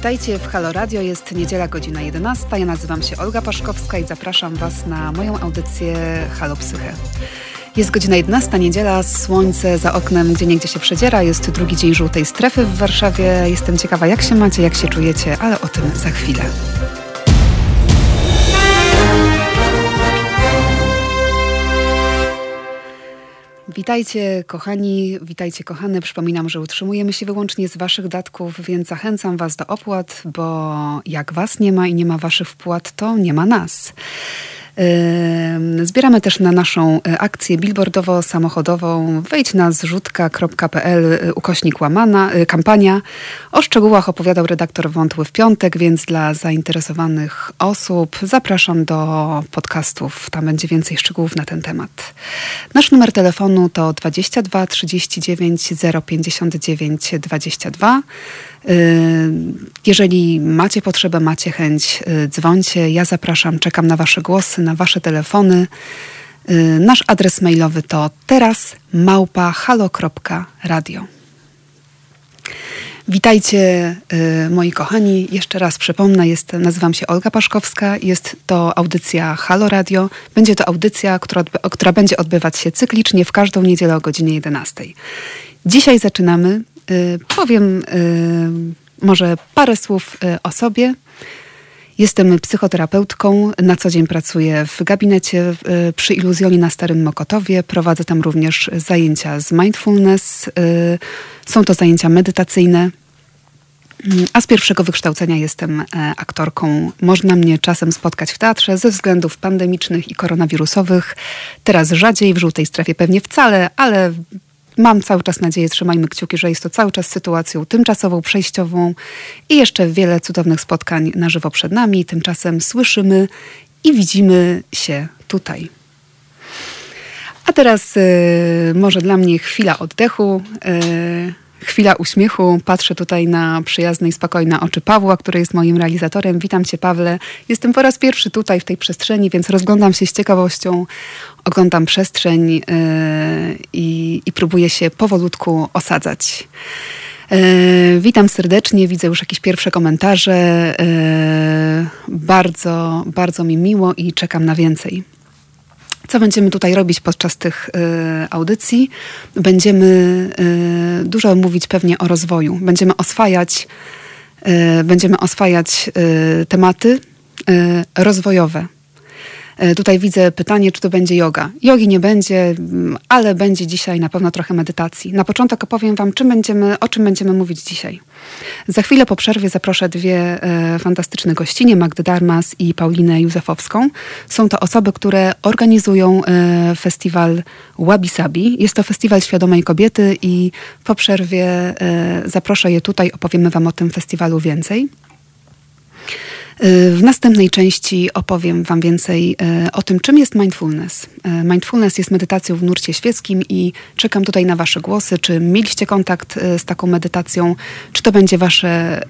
Witajcie w Halo Radio, jest niedziela godzina 11. Ja nazywam się Olga Paszkowska i zapraszam Was na moją audycję Halo Psyche. Jest godzina 11, niedziela, słońce za oknem gdzie niegdzie się przedziera, jest drugi dzień żółtej strefy w Warszawie. Jestem ciekawa jak się macie, jak się czujecie, ale o tym za chwilę. Witajcie kochani, witajcie kochane. Przypominam, że utrzymujemy się wyłącznie z waszych datków, więc zachęcam was do opłat, bo jak was nie ma i nie ma waszych wpłat, to nie ma nas. Zbieramy też na naszą e, akcję billboardowo-samochodową. Wejdź na zrzutka.pl e, ukośnik łamana, e, kampania. O szczegółach opowiadał redaktor Wątły w piątek, więc dla zainteresowanych osób zapraszam do podcastów. Tam będzie więcej szczegółów na ten temat. Nasz numer telefonu to 22 39 059 22. Jeżeli macie potrzebę, macie chęć, y, dzwońcie. Ja zapraszam, czekam na Wasze głosy, na Wasze telefony. Y, nasz adres mailowy to teraz małpa halo.radio. Witajcie y, moi kochani. Jeszcze raz przypomnę, jest, nazywam się Olga Paszkowska. Jest to audycja Halo Radio. Będzie to audycja, która, która będzie odbywać się cyklicznie w każdą niedzielę o godzinie 11. Dzisiaj zaczynamy Y, powiem y, może parę słów y, o sobie. Jestem psychoterapeutką, na co dzień pracuję w gabinecie przy Iluzjonie na Starym Mokotowie. Prowadzę tam również zajęcia z mindfulness. Są to zajęcia medytacyjne. Mm, a z pierwszego wykształcenia jestem e, aktorką. Można mnie czasem spotkać w teatrze ze względów pandemicznych i koronawirusowych. Teraz rzadziej, w żółtej strefie pewnie wcale, ale Mam cały czas nadzieję, trzymajmy kciuki, że jest to cały czas sytuacją tymczasową, przejściową i jeszcze wiele cudownych spotkań na żywo przed nami. Tymczasem słyszymy i widzimy się tutaj. A teraz y, może dla mnie chwila oddechu. Y, Chwila uśmiechu. Patrzę tutaj na przyjazne i spokojne oczy Pawła, który jest moim realizatorem. Witam cię, Pawle. Jestem po raz pierwszy tutaj w tej przestrzeni, więc rozglądam się z ciekawością, oglądam przestrzeń yy, i, i próbuję się powolutku osadzać. Yy, witam serdecznie, widzę już jakieś pierwsze komentarze. Yy, bardzo, bardzo mi miło i czekam na więcej. Co będziemy tutaj robić podczas tych y, audycji? Będziemy y, dużo mówić pewnie o rozwoju. Będziemy oswajać, y, będziemy oswajać tematy rozwojowe tutaj widzę pytanie, czy to będzie yoga. Jogi nie będzie, mm, ale będzie dzisiaj na pewno trochę medytacji. Na początek opowiem Wam, czym będziemy, o czym będziemy mówić dzisiaj. Za chwilę po przerwie zaproszę dwie e, fantastyczne gościnie, Magdę Darmas i Paulinę Józefowską. Są to osoby, które organizują e, festiwal Wabi Sabi. Jest to festiwal świadomej kobiety i po przerwie e, zaproszę je tutaj, opowiemy Wam o tym festiwalu więcej. W następnej części opowiem Wam więcej e, o tym, czym jest mindfulness. E, mindfulness jest medytacją w nurcie świeckim i czekam tutaj na Wasze głosy. Czy mieliście kontakt z taką medytacją? Czy to będzie Wasze,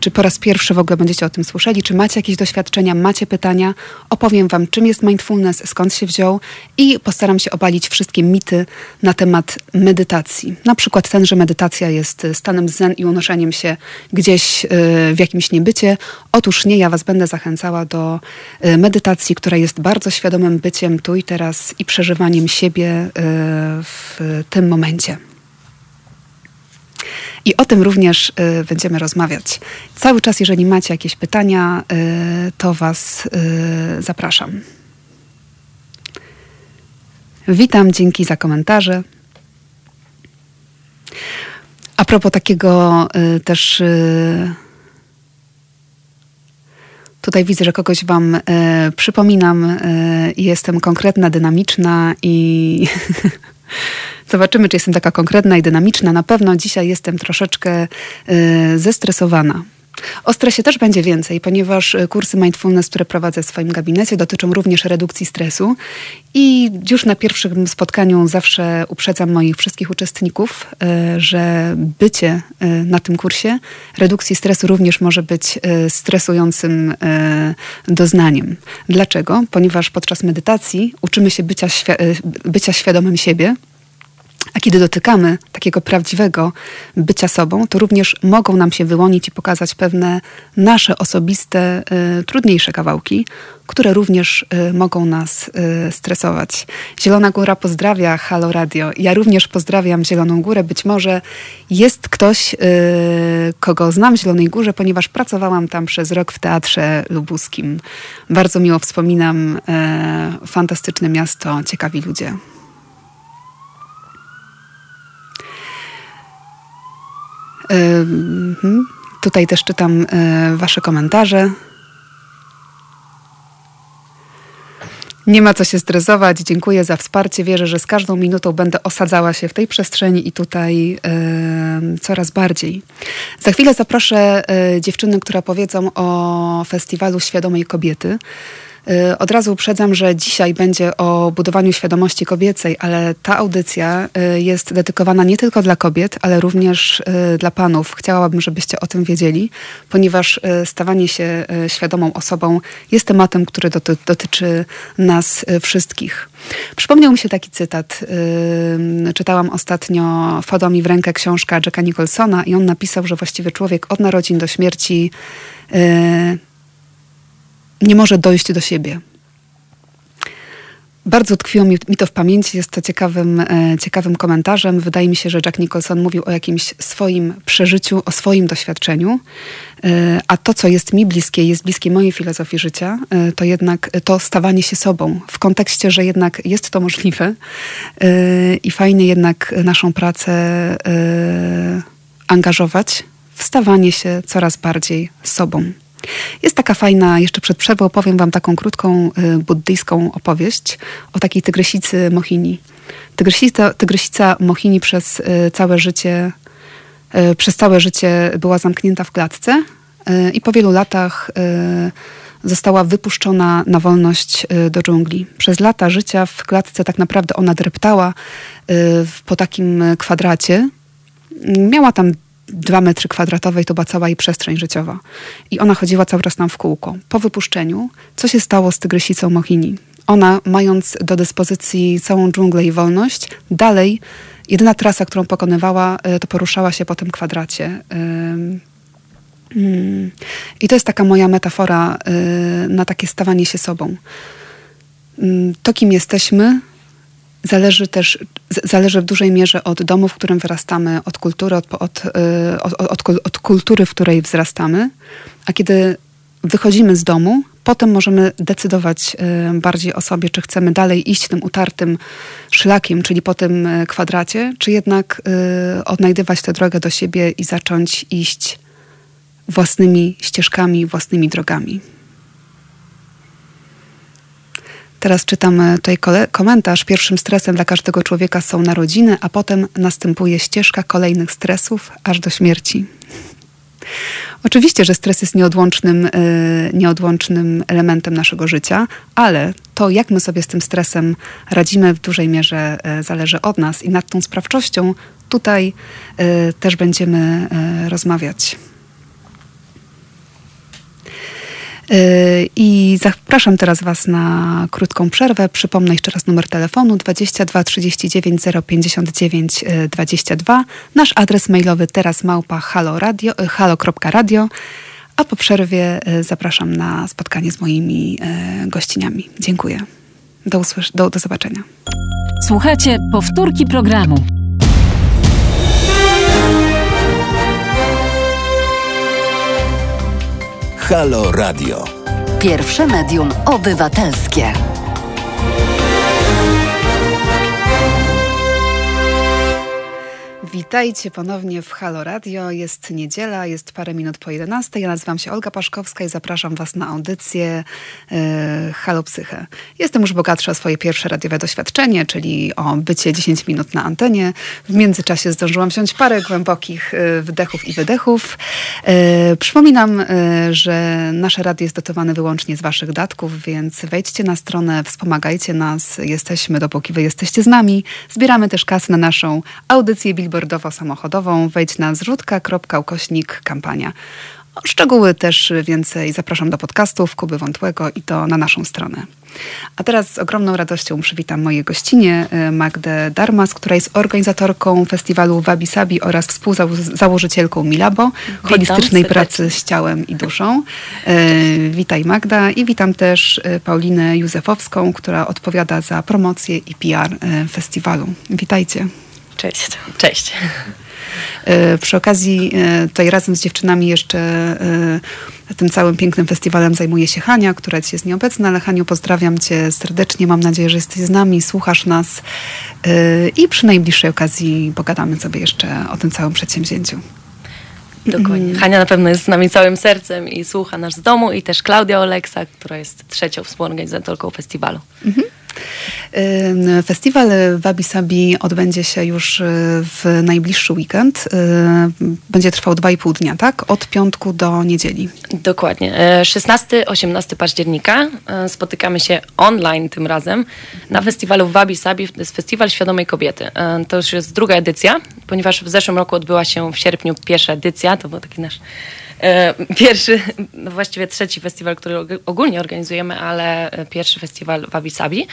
czy po raz pierwszy w ogóle będziecie o tym słyszeli? Czy macie jakieś doświadczenia, macie pytania? Opowiem Wam, czym jest mindfulness, skąd się wziął i postaram się obalić wszystkie mity na temat medytacji. Na przykład ten, że medytacja jest stanem zen i unoszeniem się gdzieś w jakimś niebycie. Otóż nie, ja Was będę zachęcała do y, medytacji, która jest bardzo świadomym byciem tu i teraz i przeżywaniem siebie y, w tym momencie. I o tym również y, będziemy rozmawiać. Cały czas, jeżeli macie jakieś pytania, to Was zapraszam. Witam, dzięki za komentarze. A propos takiego też Tutaj widzę, że kogoś Wam e, przypominam. E, jestem konkretna, dynamiczna i zobaczymy, czy jestem taka konkretna i dynamiczna. Na pewno dzisiaj jestem troszeczkę e, zestresowana. O stresie też będzie więcej, ponieważ e, kursy mindfulness, które prowadzę w swoim gabinecie, dotyczą również redukcji stresu. I już na pierwszym spotkaniu zawsze uprzedzam moich wszystkich uczestników, e, że bycie e, na tym kursie redukcji stresu również może być stresującym doznaniem. Dlaczego? Ponieważ podczas medytacji uczymy się bycia, bycia świadomym siebie, a kiedy dotykamy takiego prawdziwego bycia sobą, to również mogą nam się wyłonić i pokazać pewne nasze osobiste, y, trudniejsze kawałki, które również y, mogą nas y, stresować. Zielona Góra pozdrawia Halo Radio. Ja również pozdrawiam Zieloną Górę. Być może jest ktoś, y, kogo znam w Zielonej Górze, ponieważ pracowałam tam przez rok w Teatrze Lubuskim. Bardzo miło wspominam. Y, fantastyczne miasto, ciekawi ludzie. Mhm. Tutaj też czytam e, Wasze komentarze. Nie ma co się stresować. Dziękuję za wsparcie. Wierzę, że z każdą minutą będę osadzała się w tej przestrzeni i tutaj coraz bardziej. Za chwilę zaproszę e, dziewczyny, które powiedzą o festiwalu Świadomej Kobiety. Y, od razu uprzedzam, że dzisiaj będzie o budowaniu świadomości kobiecej, ale ta audycja y, jest dedykowana nie tylko dla kobiet, ale również y, dla panów. Chciałabym, żebyście o tym wiedzieli, ponieważ stawanie się świadomą osobą jest tematem, który doty dotyczy nas wszystkich. Przypomniał mi się taki cytat. Czytałam ostatnio Wpadła mi w rękę książka Jacka Nicholsona i on napisał, że właściwie człowiek od narodzin do śmierci nie może dojść do siebie. Bardzo tkwiło mi, mi, to w pamięci, jest to ciekawym, e, ciekawym komentarzem. Wydaje mi się, że Jack Nicholson mówił o jakimś swoim przeżyciu, o swoim doświadczeniu, e, a to, co jest mi bliskie, jest bliskie mojej filozofii życia, e, to jednak to stawanie się sobą, w kontekście, że jednak jest to możliwe e, i fajnie jednak naszą pracę e, angażować w stawanie się coraz bardziej sobą. Jest taka fajna, jeszcze przed przerwą opowiem wam taką krótką y, buddyjską opowieść o takiej tygrysicy Mohini. Tygrysica, tygrysica Mohini przez y, całe życie y, przez całe życie była zamknięta w klatce i po wielu latach została wypuszczona na wolność do dżungli. Przez lata życia w klatce tak naprawdę ona dreptała po takim kwadracie. Miała tam dwa metry kwadratowe i to była cała jej przestrzeń życiowa. I ona chodziła cały czas nam w kółko. Po wypuszczeniu, co się stało z tygrysicą Mohini? Ona, mając do dyspozycji całą dżunglę i wolność, dalej, jedyna trasa, którą pokonywała, e, to poruszała się po tym kwadracie. Mm. I to jest taka moja metafora e, na takie stawanie się sobą. To, kim jesteśmy, zależy też, zależy w dużej mierze od domu, w którym wyrastamy, od kultury, od, od, y, od, od, kultury, w której wzrastamy. A kiedy wychodzimy z domu, potem możemy decydować y, bardziej o sobie, czy chcemy dalej iść tym utartym szlakiem, czyli po tym y, kwadracie, czy jednak odnajdywać tę drogę do siebie i zacząć iść własnymi ścieżkami, własnymi drogami. Teraz czytam tutaj komentarz. Pierwszym stresem dla każdego człowieka są narodziny, a potem następuje ścieżka kolejnych stresów aż do śmierci. Oczywiście, że stres jest nieodłącznym, yy, nieodłącznym elementem naszego życia, ale to, jak my sobie z tym stresem radzimy, w dużej mierze yy, zależy od nas i nad tą sprawczością tutaj yy, też będziemy rozmawiać. Y, I zapraszam teraz Was na krótką przerwę. Przypomnę jeszcze raz numer telefonu 22 39 059 22. Nasz adres mailowy teraz małpa halo.radio. Y, A po przerwie y, zapraszam na spotkanie z moimi gościniami. Dziękuję. Do, usłysz- do, do zobaczenia. Słuchajcie powtórki programu. Halo Radio. Pierwsze medium obywatelskie. Witajcie ponownie w Halo Radio. Jest niedziela, jest parę minut po 11. Ja nazywam się Olga Paszkowska i zapraszam Was na audycję e, Halo Psyche. Jestem już bogatsza o swoje pierwsze radiowe doświadczenie, czyli o bycie 10 minut na antenie. W międzyczasie zdążyłam wziąć parę głębokich e, wdechów i wydechów. E, przypominam, że nasze radio jest dotowane wyłącznie z Waszych datków, więc wejdźcie na stronę, wspomagajcie nas. Jesteśmy, dopóki Wy jesteście z nami. Zbieramy też kasę na naszą audycję Billboard billboardowo-samochodową, wejdź na zrzutka.ukośnik kampania. Szczegóły też więcej zapraszam do podcastów Kuby Wątłego i to na naszą stronę. A teraz z ogromną radością przywitam moje gościnie e, Magdę Darmas, która jest organizatorką festiwalu Wabi Sabi oraz współzałożycielką Milabo, witam holistycznej serdecznie. pracy z ciałem i duszą. E, witaj Magda i witam też e, Paulinę Józefowską, która odpowiada za promocję i PR festiwalu. Witajcie. Cześć. Cześć. E, przy okazji e, tutaj razem z dziewczynami jeszcze e, tym całym pięknym festiwalem zajmuje się Hania, która dzisiaj jest nieobecna, ale Haniu pozdrawiam cię serdecznie. Mam nadzieję, że jesteś z nami, słuchasz nas i przy najbliższej okazji pogadamy sobie jeszcze o tym całym przedsięwzięciu. Dokładnie. Mm. Hania na pewno jest z nami całym sercem i słucha nas z domu i też Klaudia Oleksa, która jest trzecią współorganizatorką festiwalu. Mhm. Festiwal Wabi Sabi odbędzie się już y, w najbliższy weekend. Y, będzie trwał 2,5 dnia, tak? Od piątku do niedzieli. Dokładnie. 16-18 e, października e, spotykamy się online tym razem na festiwalu Wabi Sabi. To jest Festiwal Świadomej Kobiety. E, to już jest druga edycja, ponieważ w zeszłym roku odbyła się w sierpniu pierwsza edycja. To był taki nasz pierwszy, no właściwie trzeci festiwal, który ogólnie organizujemy, ale pierwszy festiwal Wabi Sabi.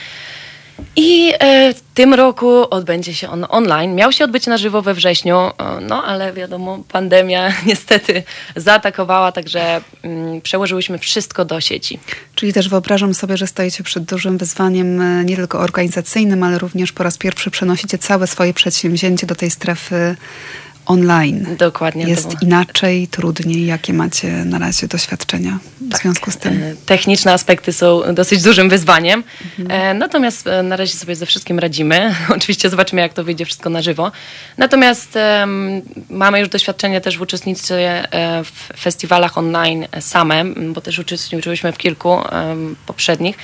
I e, w tym roku odbędzie się on online. Miał się odbyć na żywo we wrześniu, no ale wiadomo, pandemia niestety zaatakowała, także mm, przełożyłyśmy wszystko do sieci. Czyli też wyobrażam sobie, że stajecie przed dużym wyzwaniem e, nie tylko organizacyjnym, ale również po raz pierwszy przenosicie całe swoje przedsięwzięcie do tej strefy online. Dokładnie. Jest inaczej, trudniej. Jakie macie na razie doświadczenia w tak. związku z tym? E, techniczne aspekty są dosyć dużym wyzwaniem, mhm. Natomiast e, na razie sobie ze wszystkim radzimy. Oczywiście zobaczymy, jak to wyjdzie wszystko na żywo. Natomiast um, mamy już doświadczenie też w uczestnictwie w festiwalach online same, bo też uczestniczyłyśmy w kilku um, poprzednich.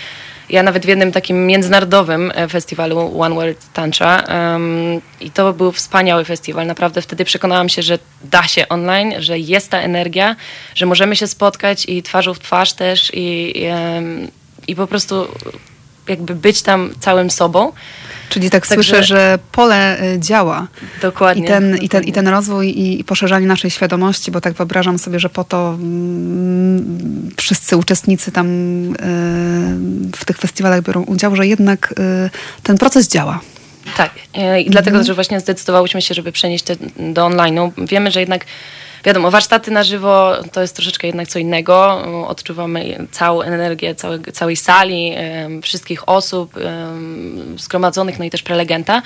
Ja nawet w jednym takim międzynarodowym e, festiwalu One World Tantra um, i to był wspaniały festiwal. Naprawdę wtedy przekonałam się, że da się online, że jest ta energia, że możemy się spotkać i twarzą w twarz też i, i, i po prostu jakby być tam całym sobą. Czyli tak Także, słyszę, że pole y, działa. Dokładnie I ten, dokładnie. I ten, I ten rozwój i poszerzanie naszej świadomości, bo tak wyobrażam sobie, że po to mm, wszyscy uczestnicy tam y, w tych festiwalach biorą udział, że jednak y, ten proces działa. Tak. I dlatego, mhm. że właśnie zdecydowałyśmy się, żeby przenieść to do online'u. Wiemy, że jednak wiadomo, warsztaty na żywo to jest troszeczkę jednak co innego. Odczuwamy całą energię całej, całej sali, wszystkich osób zgromadzonych, no i też prelegenta.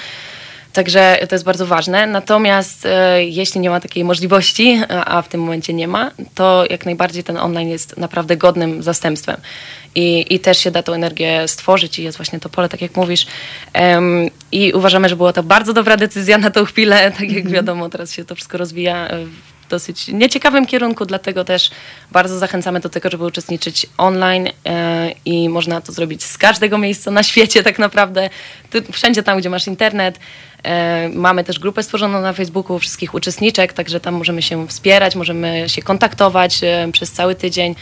Także to jest bardzo ważne. Natomiast e, jeśli nie ma takiej możliwości, a w tym momencie nie ma, to jak najbardziej ten online jest naprawdę godnym zastępstwem. I, i też się da tą energię stworzyć i jest właśnie to pole, tak jak mówisz. Um, I uważamy, że była to bardzo dobra decyzja na tą chwilę. Tak jak mhm. wiadomo, teraz się to wszystko rozwija dosyć nieciekawym kierunku, dlatego też bardzo zachęcamy do tego, żeby uczestniczyć online e, i można to zrobić z każdego miejsca na świecie tak naprawdę, wszędzie tam, gdzie masz internet. E, mamy też grupę stworzoną na Facebooku wszystkich uczestniczek, także tam możemy się wspierać, możemy się kontaktować e, przez cały tydzień,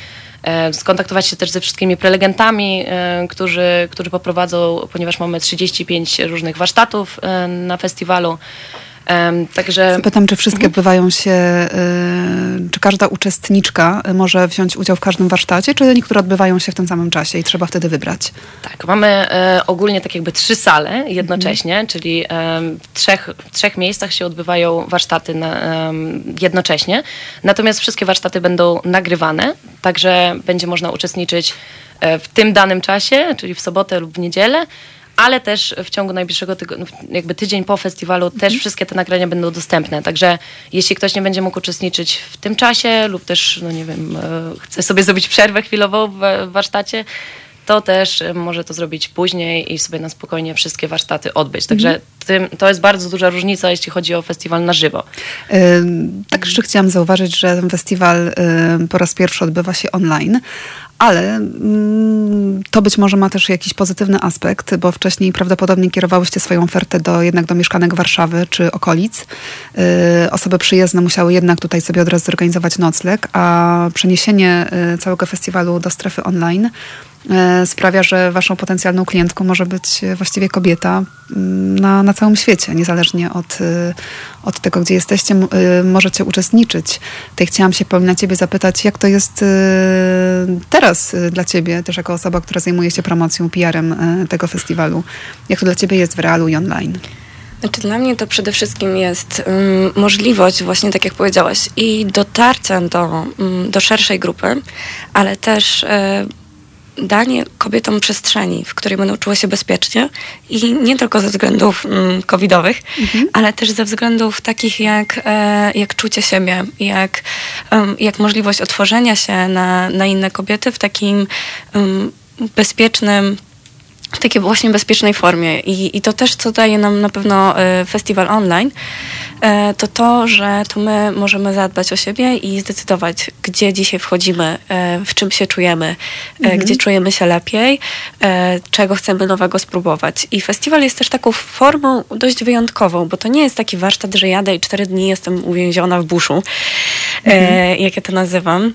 skontaktować się też ze wszystkimi prelegentami, którzy, którzy poprowadzą, ponieważ mamy 35 różnych warsztatów na festiwalu. Także... Zapytam, czy wszystkie mhm. odbywają się, y, czy każda uczestniczka może wziąć udział w każdym warsztacie, czy niektóre odbywają się w tym samym czasie i trzeba wtedy wybrać? Tak, mamy e, ogólnie tak jakby trzy sale jednocześnie, mhm. czyli w trzech, w trzech miejscach się odbywają warsztaty na, jednocześnie, natomiast wszystkie warsztaty będą nagrywane, także będzie można uczestniczyć e, w tym danym czasie, czyli w sobotę lub w niedzielę, ale też w ciągu najbliższego tygodnia, jakby tydzień po festiwalu mhm. też wszystkie te nagrania będą dostępne. Także jeśli ktoś nie będzie mógł uczestniczyć w tym czasie lub też, no nie wiem, e, chce sobie zrobić przerwę chwilową w warsztacie, to też e, może to zrobić później i sobie na spokojnie wszystkie warsztaty odbyć. Także tym, to jest bardzo duża różnica, jeśli chodzi o festiwal na żywo. Yy, tak jeszcze chciałam zauważyć, że ten festiwal yy, po raz pierwszy odbywa się online, ale to być może ma też jakiś pozytywny aspekt, bo wcześniej prawdopodobnie kierowałyście swoją ofertę do jednak do mieszkanek Warszawy czy okolic. Y, osoby przyjezdne musiały jednak tutaj sobie od razu zorganizować nocleg, a przeniesienie y, całego festiwalu do strefy online sprawia, że waszą potencjalną klientką może być właściwie kobieta mm, na, na całym świecie, niezależnie od, od tego, gdzie jesteście, możecie uczestniczyć. Tutaj chciałam się Paulina ciebie zapytać, jak to jest teraz dla ciebie, też jako osoba, która zajmuje się promocją, PR-em tego festiwalu. Jak to dla ciebie jest w realu i online? Znaczy dla mnie to przede wszystkim jest um, możliwość, właśnie tak jak powiedziałaś, i dotarcia do, um, do szerszej grupy, ale też e, danie kobietom przestrzeni, w której będą czuły się bezpiecznie i nie tylko ze względów um, covidowych, mhm. ale też ze względów takich jak, e, jak czucie siebie, jak, jak możliwość otworzenia się na, na inne kobiety w takim bezpiecznym, w takiej właśnie bezpiecznej formie. I, I to też, co daje nam na pewno e, festiwal online, e, to to, że to my możemy zadbać o siebie i zdecydować, gdzie dzisiaj wchodzimy, e, w czym się czujemy, mhm. gdzie czujemy się lepiej, czego chcemy nowego spróbować. I festiwal jest też taką formą dość wyjątkową, bo to nie jest taki warsztat, że jadę i cztery dni jestem uwięziona w buszu, mhm. jak ja to nazywam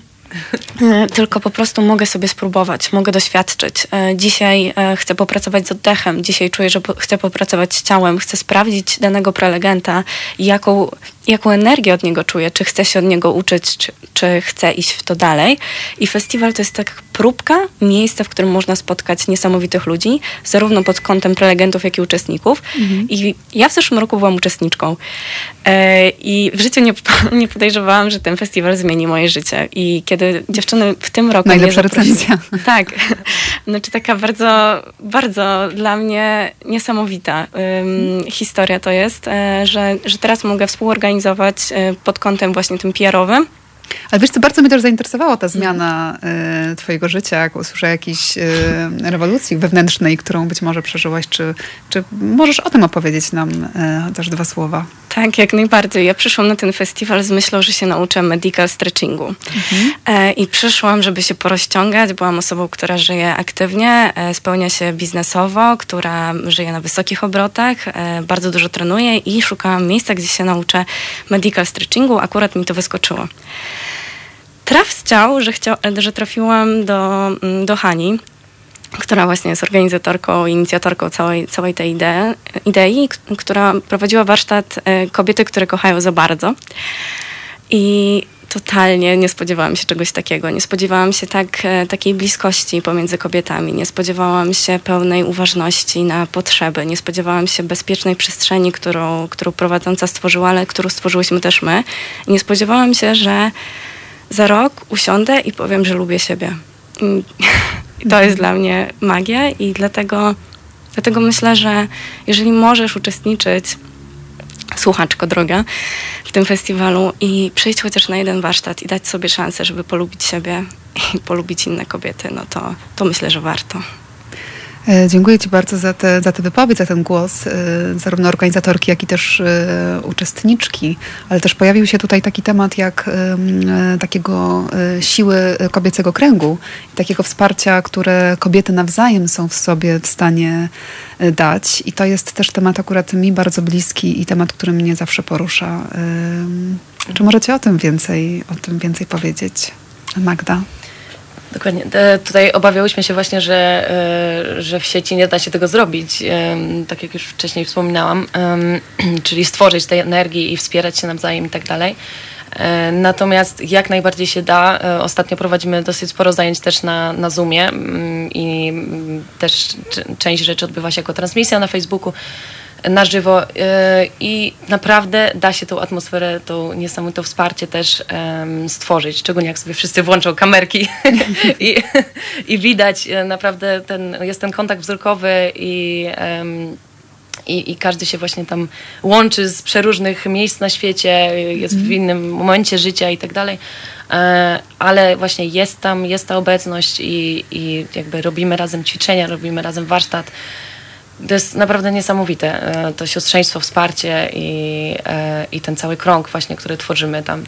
tylko po prostu mogę sobie spróbować, mogę doświadczyć. E, dzisiaj e, chcę popracować z oddechem, dzisiaj czuję, że chcę popracować z ciałem, chcę sprawdzić danego prelegenta, jaką, jaką energię od niego czuję, czy chcę się od niego uczyć, czy, czy chcę iść w to dalej. I festiwal to jest tak próbka, miejsce, w którym można spotkać niesamowitych ludzi, zarówno pod kątem prelegentów, jak i uczestników. Mhm. I ja w zeszłym roku byłam uczestniczką. I w życiu nie, nie podejrzewałam, że ten festiwal zmieni moje życie. I kiedy dziewczyny w tym roku... Najlepsza recenzja. Tak. Znaczy taka bardzo, bardzo dla mnie niesamowita um, historia to jest, e, że, że teraz mogę współorganizować e, pod kątem właśnie tym PR-owym ale wiesz co, bardzo mnie też zainteresowała ta zmiana y, twojego życia, jak usłyszę jakiejś y, rewolucji wewnętrznej, którą być może przeżyłaś. Czy, czy możesz o tym opowiedzieć nam y, chociaż dwa słowa? Tak, jak najbardziej. Ja przyszłam na ten festiwal z myślą, że się nauczę medical stretchingu. Mhm. E, I przyszłam, żeby się porozciągać. Byłam osobą, która żyje aktywnie, e, spełnia się biznesowo, która żyje na wysokich obrotach, e, bardzo dużo trenuje i szukałam miejsca, gdzie się nauczę medical stretchingu. Akurat mi to wyskoczyło. Traf chciał, że, chciał, że trafiłam do, mm, do Hani, która właśnie jest organizatorką, inicjatorką całej, całej tej idei, idei, która prowadziła warsztat e, Kobiety, które kochają za bardzo. I totalnie nie spodziewałam się czegoś takiego. Nie spodziewałam się tak, e, takiej bliskości pomiędzy kobietami. Nie spodziewałam się pełnej uważności na potrzeby. Nie spodziewałam się bezpiecznej przestrzeni, którą, którą prowadząca stworzyła, ale którą stworzyłyśmy też my. Nie spodziewałam się, że za rok usiądę i powiem, że lubię siebie. I to jest dla mnie magia i dlatego, dlatego myślę, że jeżeli możesz uczestniczyć, słuchaczko droga, w tym festiwalu i przyjść chociaż na jeden warsztat i dać sobie szansę, żeby polubić siebie i polubić inne kobiety, no to, to myślę, że warto. E, dziękuję Ci bardzo za tę za te wypowiedź, za ten głos, e, zarówno organizatorki, jak i też e, uczestniczki, ale też pojawił się tutaj taki temat jak takiego siły kobiecego kręgu, takiego wsparcia, które kobiety nawzajem są w sobie w stanie dać. I to jest też temat akurat mi bardzo bliski i temat, który mnie zawsze porusza. Czy możecie o tym więcej, o tym więcej powiedzieć? Magda? Dokładnie. Tutaj obawiałyśmy się właśnie, że, e, że w sieci nie da się tego zrobić, tak jak już wcześniej wspominałam, czyli stworzyć tej energii i wspierać się nawzajem i tak dalej. E, natomiast jak najbardziej się da. E, ostatnio prowadzimy dosyć sporo zajęć też na, na Zoomie mm, i mm, też część rzeczy odbywa się jako transmisja na Facebooku na żywo y, i naprawdę da się tą atmosferę, tą niesamowite wsparcie też stworzyć, szczególnie jak sobie wszyscy włączą kamerki i, i widać y, naprawdę ten, jest ten kontakt wzrokowy i i, I, każdy się właśnie tam łączy z przeróżnych miejsc na świecie, jest w mhm. innym momencie życia i tak dalej. E, ale właśnie jest tam, jest ta obecność i, i jakby robimy razem ćwiczenia, robimy razem warsztat. To jest naprawdę niesamowite. E, to siostrzeństwo, wsparcie i, e, i ten cały krąg właśnie, który tworzymy tam.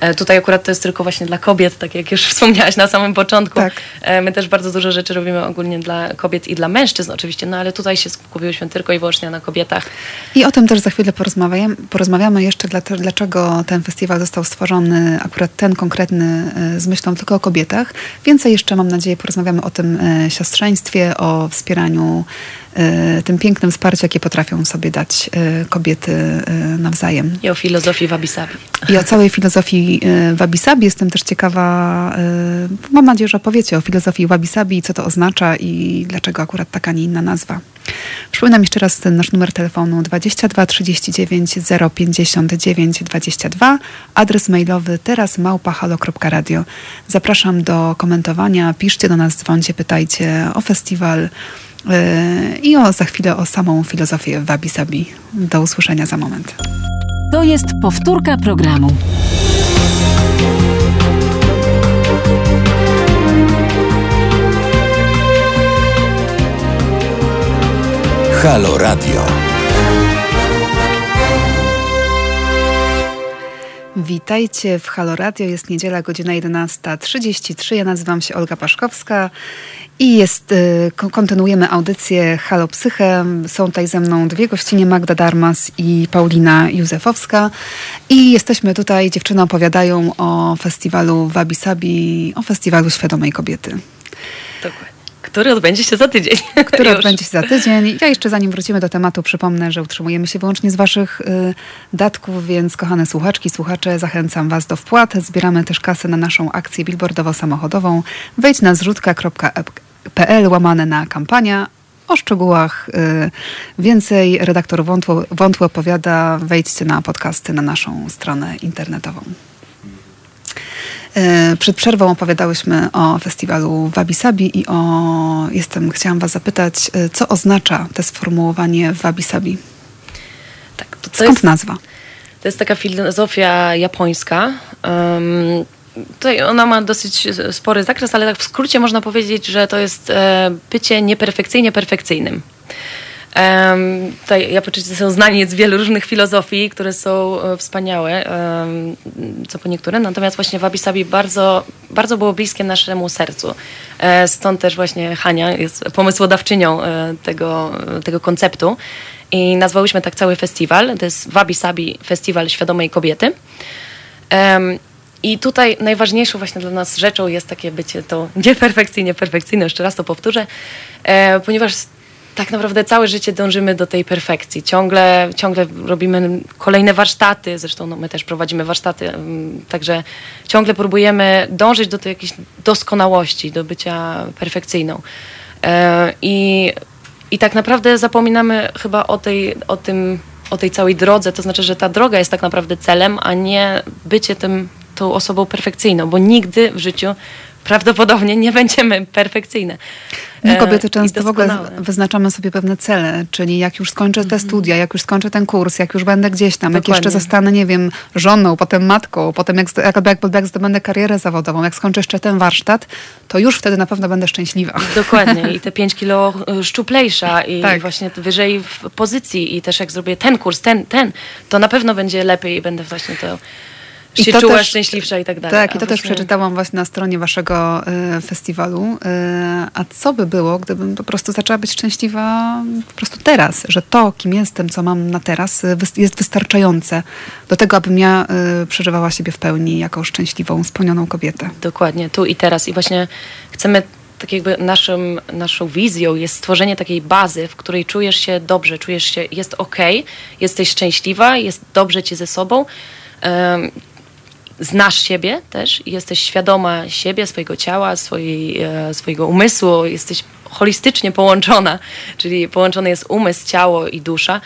E, tutaj akurat to jest tylko właśnie dla kobiet, tak jak już wspomniałaś na samym początku. Tak. My też bardzo dużo rzeczy robimy ogólnie dla kobiet i dla mężczyzn oczywiście, no ale tutaj się skupiłyśmy tylko i wyłącznie na kobietach. I o tym też za chwilę porozmawiamy, porozmawiamy jeszcze, dlaczego ten festiwal został stworzony, akurat ten konkretny, z myślą tylko o kobietach. Więcej jeszcze, mam nadzieję, porozmawiamy o tym siostrzeństwie, o wspieraniu tym pięknym wsparciu, jakie potrafią sobie dać e, kobiety e, nawzajem. I o filozofii Wabi-Sabi. I o całej filozofii Wabi-Sabi. Jestem też ciekawa, mam nadzieję, że opowiecie o filozofii Wabi-Sabi, co to oznacza i dlaczego akurat taka, nie inna nazwa. Przypominam jeszcze raz ten nasz numer telefonu 22 39 059 22, adres mailowy teraz małpahalo.radio. Zapraszam do komentowania, piszcie do nas, dzwońcie, pytajcie o festiwal, i o, za chwilę o samą filozofię Wabi Sabi. Do usłyszenia za moment. To jest powtórka programu. Halo Radio. Witajcie w Halo Radio. Jest niedziela, godzina 11.33. Ja nazywam się Olga Paszkowska i jest, y, kontynuujemy audycję Halo Psyche. Są tutaj ze mną dwie gościnie, Magda Darmas i Paulina Józefowska. I jesteśmy tutaj, dziewczyny opowiadają o festiwalu Wabi Sabi, o festiwalu Świadomej Kobiety. Dokładnie który odbędzie się za tydzień. Który odbędzie się za tydzień. Ja jeszcze zanim wrócimy do tematu, przypomnę, że utrzymujemy się wyłącznie z Waszych y, datków, więc kochane słuchaczki, słuchacze, zachęcam Was do wpłat. Zbieramy też kasę na naszą akcję billboardowo-samochodową. Wejdź na zrzutka.pl łamane na kampania. O szczegółach y, więcej redaktor Wątły, Wątły opowiada. Wejdźcie na podcasty na naszą stronę internetową. E, przed przerwą opowiadałyśmy o festiwalu Wabi Sabi i o, jestem, chciałam was zapytać, e, co oznacza to sformułowanie Wabi Sabi? Tak, to, Skąd jest, nazwa? To jest taka filozofia japońska. Um, tutaj ona ma dosyć spory zakres, ale tak w skrócie można powiedzieć, że to jest e, bycie nieperfekcyjnie perfekcyjnym. Um, tutaj Japończycy są znani z wielu różnych filozofii, które są e, wspaniałe, co po niektóre. Natomiast właśnie Wabi Sabi bardzo, bardzo było bliskie naszemu sercu. E, stąd też właśnie Hania jest pomysłodawczynią e, tego, tego konceptu. I nazwałyśmy tak cały festiwal. To jest Wabi Sabi Festiwal Świadomej Kobiety. Um, i tutaj najważniejszą właśnie dla nas rzeczą jest takie bycie to nieperfekcyjnie perfekcyjne, jeszcze raz to powtórzę, e, ponieważ tak naprawdę całe życie dążymy do tej perfekcji. Ciągle, ciągle robimy kolejne warsztaty, zresztą no, my też prowadzimy warsztaty, mm, także ciągle próbujemy dążyć do tej jakiejś doskonałości, do bycia perfekcyjną. E, I, i tak naprawdę zapominamy chyba o tej, o tym, o tej całej drodze, to znaczy, że ta droga jest tak naprawdę celem, a nie bycie tym, tą osobą perfekcyjną, bo nigdy w życiu prawdopodobnie nie będziemy perfekcyjne. My e, kobiety często w ogóle wyznaczamy sobie pewne cele, czyli jak już skończę te mhm. studia, jak już skończę ten kurs, jak już będę gdzieś tam, Dokładnie. jak jeszcze zostanę, nie wiem, żoną, potem matką, potem jak, jak, jak, jak zdobędę karierę zawodową, jak skończę jeszcze ten warsztat, to już wtedy na pewno będę szczęśliwa. Dokładnie i te 5 kilo e, szczuplejsza i tak. właśnie wyżej w pozycji i też jak zrobię ten kurs, ten, ten, to na pewno będzie lepiej i będę właśnie to się czuła też, szczęśliwsza i tak dalej. Tak, i to też przeczytałam właśnie na stronie waszego y, festiwalu. Y, a co by było, gdybym po prostu zaczęła być szczęśliwa po prostu teraz, że to, kim jestem, co mam na teraz, y, jest wystarczające do tego, abym ja przeżywała siebie w pełni jako szczęśliwą, spełnioną kobietę. Dokładnie, tu i teraz. I właśnie chcemy tak jakby naszym, naszą wizją jest stworzenie takiej bazy, w której czujesz się dobrze, czujesz się, jest ok, jesteś szczęśliwa, jest dobrze ci ze sobą znasz siebie też i jesteś świadoma siebie, swojego ciała, swojej, e, swojego umysłu, jesteś holistycznie połączona, czyli połączony jest umysł, ciało i dusza.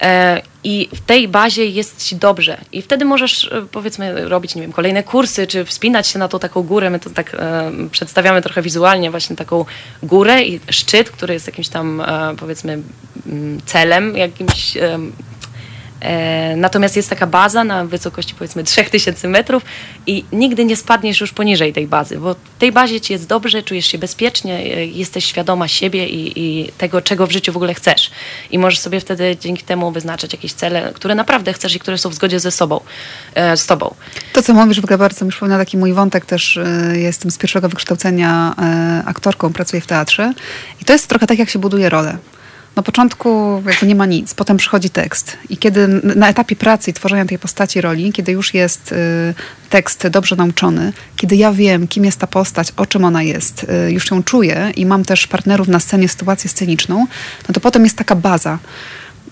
E, I w tej bazie jest ci dobrze. I wtedy możesz, e, powiedzmy, robić, nie wiem, kolejne kursy, czy wspinać się na tą taką górę. My to tak e, przedstawiamy trochę wizualnie, właśnie taką górę i szczyt, który jest jakimś tam, e, powiedzmy, celem, jakimś E, natomiast jest taka baza na wysokości powiedzmy 3000 metrów i nigdy nie spadniesz już poniżej tej bazy, bo w tej bazie ci jest dobrze, czujesz się bezpiecznie, e, jesteś świadoma siebie i, i, tego, czego w życiu w ogóle chcesz. I możesz sobie wtedy dzięki temu wyznaczać jakieś cele, które naprawdę chcesz i które są w zgodzie ze sobą, e, z tobą. To, co mówisz w ogóle bardzo mi przypomina taki mój wątek też, e, jestem z pierwszego wykształcenia e, aktorką, pracuję w teatrze i to jest trochę tak, jak się buduje rolę. Na początku jakby nie ma nic, potem przychodzi tekst. I kiedy na etapie pracy i tworzenia tej postaci roli, kiedy już jest y, tekst dobrze nauczony, kiedy ja wiem, kim jest ta postać, o czym ona jest, y, już ją czuję i mam też partnerów na scenie, sytuację sceniczną, no to potem jest taka baza.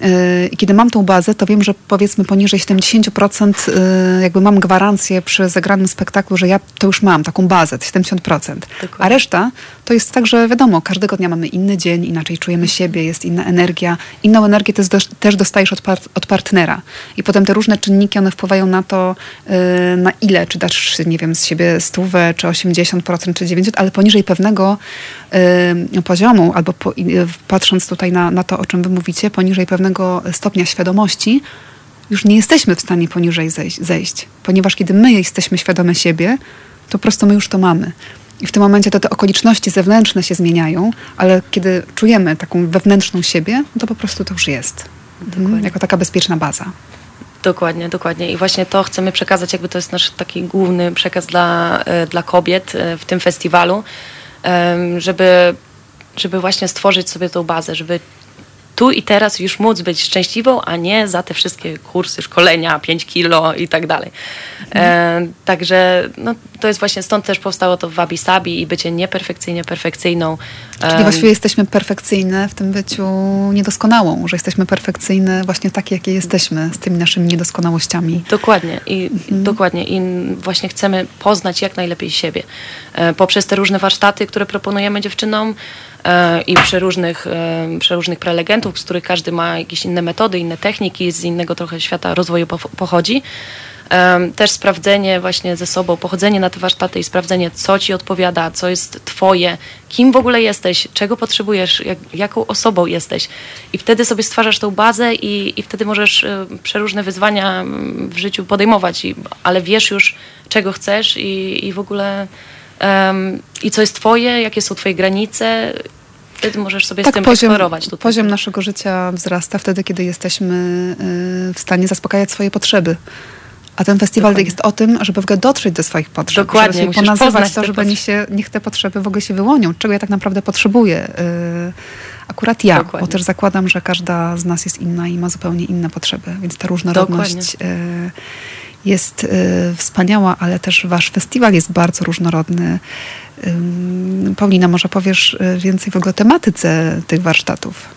Y, I kiedy mam tą bazę, to wiem, że powiedzmy poniżej 70% y, jakby mam gwarancję przy zagranym spektaklu, że ja to już mam, taką bazę, 70%. Dokładnie. A reszta to jest tak, że wiadomo, każdego dnia mamy inny dzień, inaczej czujemy siebie, jest inna energia. Inną energię też, też dostajesz od, par od partnera. I potem te różne czynniki, one wpływają na to, y, na ile, czy dasz, nie wiem, z siebie stówę, czy 80%, czy 90%, ale poniżej pewnego poziomu, albo po, patrząc tutaj na, na to, o czym wy mówicie, poniżej pewnego pewnego stopnia świadomości, już nie jesteśmy w stanie poniżej zejść, zejść, ponieważ kiedy my jesteśmy świadome siebie, to po prostu my już to mamy. I w tym momencie to te okoliczności zewnętrzne się zmieniają, ale kiedy czujemy taką wewnętrzną siebie, to po prostu to już jest. Jako taka bezpieczna baza. Dokładnie, dokładnie. I właśnie to chcemy przekazać, jakby to jest nasz taki główny przekaz dla, e, dla kobiet e, w tym festiwalu, żeby, żeby właśnie stworzyć sobie tą bazę, żeby tu i teraz już móc być szczęśliwą, a nie za te wszystkie kursy, szkolenia, 5 kilo i tak dalej. E, także no, to jest właśnie stąd też powstało to w Wabi Sabi i bycie nieperfekcyjnie perfekcyjną. Czyli właściwie jesteśmy perfekcyjne w tym byciu niedoskonałą, że jesteśmy perfekcyjne właśnie takie, jakie jesteśmy, z tymi naszymi niedoskonałościami. Dokładnie i, mhm. dokładnie. I właśnie chcemy poznać jak najlepiej siebie. E, poprzez te różne warsztaty, które proponujemy dziewczynom, i przeróżnych, e, przeróżnych prelegentów, z których każdy ma jakieś inne metody, inne techniki, z innego trochę świata rozwoju pochodzi. E, też sprawdzenie właśnie ze sobą, pochodzenie na te warsztaty i sprawdzenie, co ci odpowiada, co jest twoje, kim w ogóle jesteś, czego potrzebujesz, jak, jaką osobą jesteś. I wtedy sobie stwarzasz tą bazę i, i wtedy możesz przeróżne wyzwania mm, w życiu podejmować, i, ale wiesz już, czego chcesz i, i w ogóle um, i co jest twoje, jakie są twoje granice wtedy możesz sobie tak, z tym poziom, eksplorować. Tutaj. Poziom naszego życia wzrasta wtedy, kiedy jesteśmy y, w stanie zaspokajać swoje potrzeby. A ten festiwal Dokładnie. jest o tym, żeby w ogóle dotrzeć do swoich potrzeb. Dokładnie. Żeby ponazywać to, żeby niech, się, niech te potrzeby w ogóle się wyłonią. Czego ja tak naprawdę potrzebuję. Y, akurat ja, Dokładnie. bo też zakładam, że każda z nas jest inna i ma zupełnie inne potrzeby. Więc ta różnorodność y, jest y, wspaniała, ale też wasz festiwal jest bardzo różnorodny. Paulina, może powiesz y, więcej w ogóle o tematyce tych warsztatów?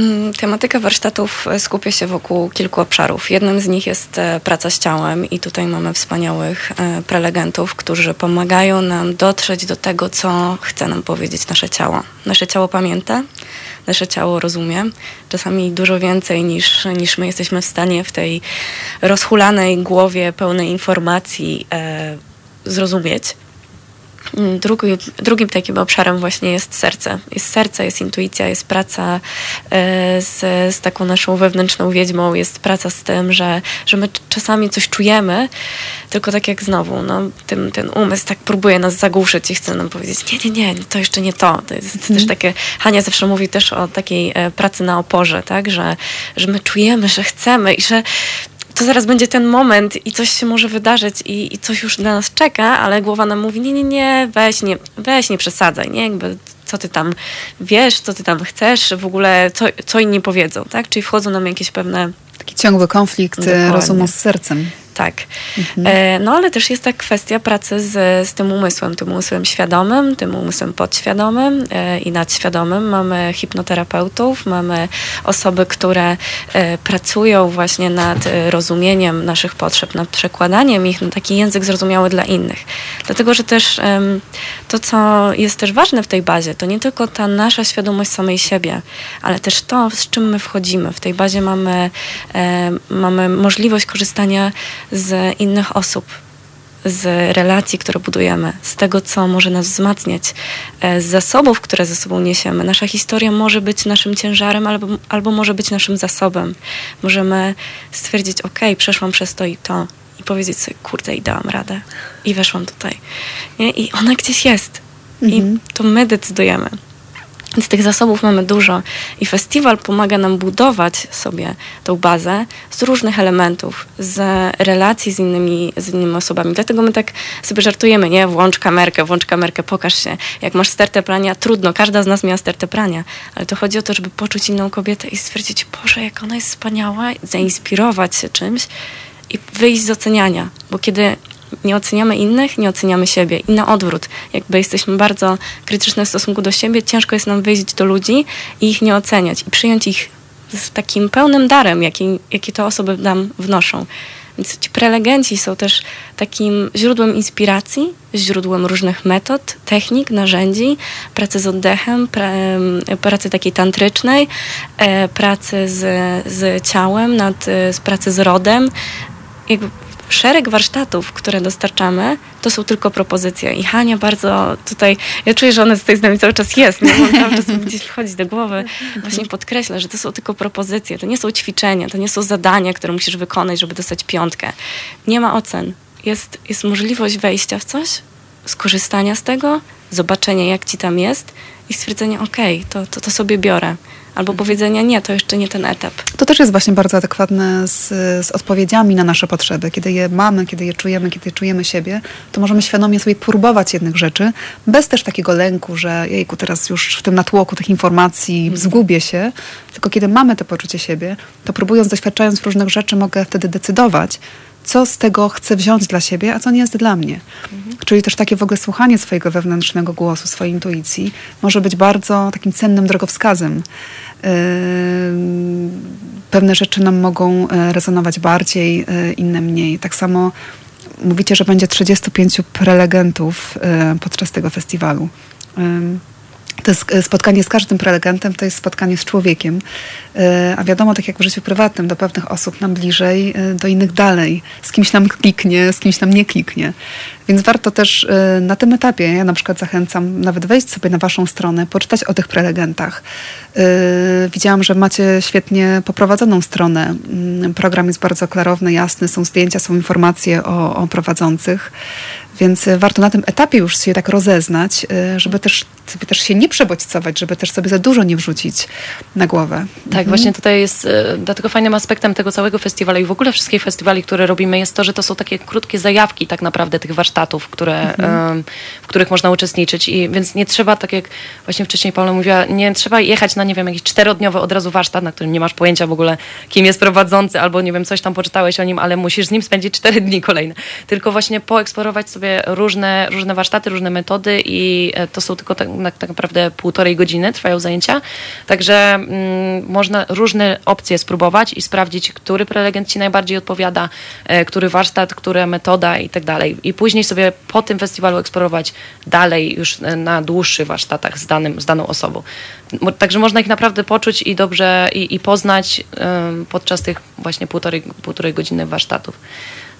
Mm, tematyka warsztatów e, skupia się wokół kilku obszarów. Jednym z nich jest praca z ciałem i tutaj mamy wspaniałych prelegentów, którzy pomagają nam dotrzeć do tego, co chce nam powiedzieć nasze ciało. Nasze ciało pamięta, nasze ciało rozumie, czasami dużo więcej niż, niż my jesteśmy w stanie w tej rozhulanej głowie pełnej informacji e, zrozumieć. Mm, drugi, drugim takim obszarem właśnie jest serce. Jest serce, jest intuicja, jest praca e, z, z taką naszą wewnętrzną wiedźmą, jest praca z tym, że, że my czasami coś czujemy, tylko tak jak znowu, no, tym, ten umysł tak próbuje nas zagłuszyć i chce nam powiedzieć, nie, nie, nie, to jeszcze nie to. To jest hmm. też takie, Hania zawsze mówi też o takiej e, pracy na oporze, tak, że, że my czujemy, że chcemy i że to zaraz będzie ten moment i coś się może wydarzyć i, i, coś już na nas czeka, ale głowa nam mówi, nie, nie, nie, weź nie, weź nie przesadzaj, nie, jakby co ty tam wiesz, co ty tam chcesz, w ogóle co, co inni powiedzą, tak? Czyli wchodzą nam jakieś pewne... Taki ciągły konflikt e, Dokładnie. rozumu z sercem. Tak. Mhm. E, no ale też jest ta kwestia pracy z, z tym umysłem, tym umysłem świadomym, tym umysłem podświadomym e, i nadświadomym. Mamy hipnoterapeutów, mamy osoby, które e, pracują właśnie nad rozumieniem naszych potrzeb, nad przekładaniem ich na taki język zrozumiały dla innych. Dlatego, że też to, co jest też ważne w tej bazie, to nie tylko ta nasza świadomość samej siebie, ale też to, z czym my wchodzimy. W tej bazie mamy, mamy możliwość korzystania z innych osób, z relacji, które budujemy, z tego, co może nas wzmacniać, e, z zasobów, które ze sobą niesiemy. Nasza historia może być naszym ciężarem albo, albo może być naszym zasobem. Możemy stwierdzić, ok, przeszłam przez to i to i powiedzieć sobie, kurde, i dałam radę. I weszłam tutaj. Nie? I ona gdzieś jest. Mhm. I to my decydujemy. Więc tych zasobów mamy dużo i festiwal pomaga nam budować sobie tą bazę z różnych elementów, z relacji z innymi, z innymi osobami. Dlatego my tak sobie żartujemy, nie? Włącz kamerkę, włącz kamerkę, pokaż się. Jak masz stertę prania, trudno, każda z nas miała stertę prania, ale to chodzi o to, żeby poczuć inną kobietę i stwierdzić, Boże, jak ona jest wspaniała, zainspirować się czymś i wyjść z oceniania, bo kiedy nie oceniamy innych, nie oceniamy siebie. I na odwrót, jakby jesteśmy bardzo krytyczne w stosunku do siebie, ciężko jest nam wyjść do ludzi i ich nie oceniać i przyjąć ich z takim pełnym darem, jaki, jaki te osoby nam wnoszą. Więc ci prelegenci są też takim źródłem inspiracji, źródłem różnych metod, technik, narzędzi, pracy z oddechem, pra, pracy takiej tantrycznej, e, pracy z, z ciałem, nad, z pracy z rodem. Jakby szereg warsztatów, które dostarczamy, to są tylko propozycje. I Hania bardzo tutaj, ja czuję, że ona tutaj z nami cały czas jest, nie? Bo cały czas gdzieś wchodzi do głowy. Właśnie podkreśla, że to są tylko propozycje, to nie są ćwiczenia, to nie są zadania, które musisz wykonać, żeby dostać piątkę. Nie ma ocen. Jest, jest możliwość wejścia w coś, skorzystania z tego, zobaczenia, jak ci tam jest i stwierdzenia, okej, okay, to, to, to sobie biorę albo powiedzenia nie, to jeszcze nie ten etap. To też jest właśnie bardzo adekwatne z, z odpowiedziami na nasze potrzeby. Kiedy je mamy, kiedy je czujemy, kiedy czujemy siebie, to możemy świadomie sobie próbować jednych rzeczy, bez też takiego lęku, że jejku, teraz już w tym natłoku tych informacji mhm. zgubię się, tylko kiedy mamy to poczucie siebie, to próbując, doświadczając różnych rzeczy, mogę wtedy decydować, co z tego chcę wziąć dla siebie, a co nie jest dla mnie. Mhm. Czyli też takie w ogóle słuchanie swojego wewnętrznego głosu, swojej intuicji może być bardzo takim cennym drogowskazem. Yy, pewne rzeczy nam mogą e, rezonować bardziej, e, inne mniej. Tak samo mówicie, że będzie 35 prelegentów e, podczas tego festiwalu. To e, spotkanie z każdym prelegentem, to jest spotkanie z człowiekiem. E, a wiadomo, tak jak w życiu prywatnym, do pewnych osób nam bliżej, e, do innych dalej. Z kimś nam kliknie, z kimś nam nie kliknie. Więc warto też na tym etapie, ja na przykład zachęcam nawet wejść sobie na waszą stronę, poczytać o tych prelegentach. Widziałam, że macie świetnie poprowadzoną stronę. Mm, program jest bardzo klarowny, jasny, są zdjęcia, są informacje o, o prowadzących. Więc e, warto na tym etapie już się tak rozeznać, e, żeby też, sobie też się nie przebodźcować, żeby też sobie za dużo nie wrzucić na głowę. Tak, mhm. właśnie tutaj jest, e, dlatego fajnym aspektem tego całego festiwalu i w ogóle wszystkich festiwali, które robimy, jest to, że to są takie krótkie zajawki tak naprawdę tych warsztatów, które, mhm. w których można uczestniczyć. I więc nie trzeba, tak jak właśnie wcześniej Paula mówiła, nie trzeba jechać na, nie wiem, jakiś czterodniowy od razu warsztat, na którym nie masz pojęcia w ogóle, kim jest prowadzący, albo nie wiem, coś tam poczytałeś o nim, ale musisz z nim spędzić cztery dni kolejne. Tylko właśnie poeksplorować sobie sobie różne, różne warsztaty, różne metody i e, to są tylko tak, tak naprawdę półtorej godziny trwają zajęcia. Także mm, można różne opcje spróbować i sprawdzić, który prelegent ci najbardziej odpowiada, e, który warsztat, która metoda i tak dalej. I później sobie po tym festiwalu eksplorować dalej już e, na dłuższych warsztatach z, danym, z daną osobą. Także można ich naprawdę poczuć i dobrze i, i poznać podczas tych właśnie półtorej, półtorej godziny warsztatów.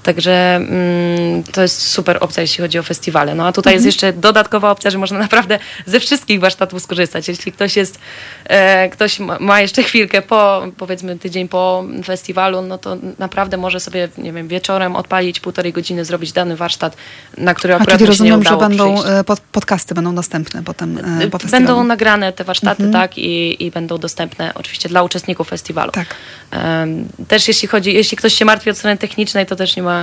Także mm, to jest super opcja, jeśli chodzi o festiwale. No a tutaj mhm. jest jeszcze dodatkowa opcja, że można naprawdę ze wszystkich warsztatów skorzystać. Jeśli ktoś jest, e, ktoś ma jeszcze chwilkę po, powiedzmy tydzień po festiwalu, no to naprawdę może sobie, nie wiem, wieczorem odpalić półtorej godziny, zrobić dany warsztat, na który akurat a czyli rozumiem, że będą przyjść. E, pod, podcasty będą dostępne potem e, po festiwalu. Będą nagrane te warsztaty, mhm. tak, i, i będą dostępne oczywiście dla uczestników festiwalu. Tak. Też jeśli chodzi, jeśli ktoś się martwi od strony technicznej, to też nie ma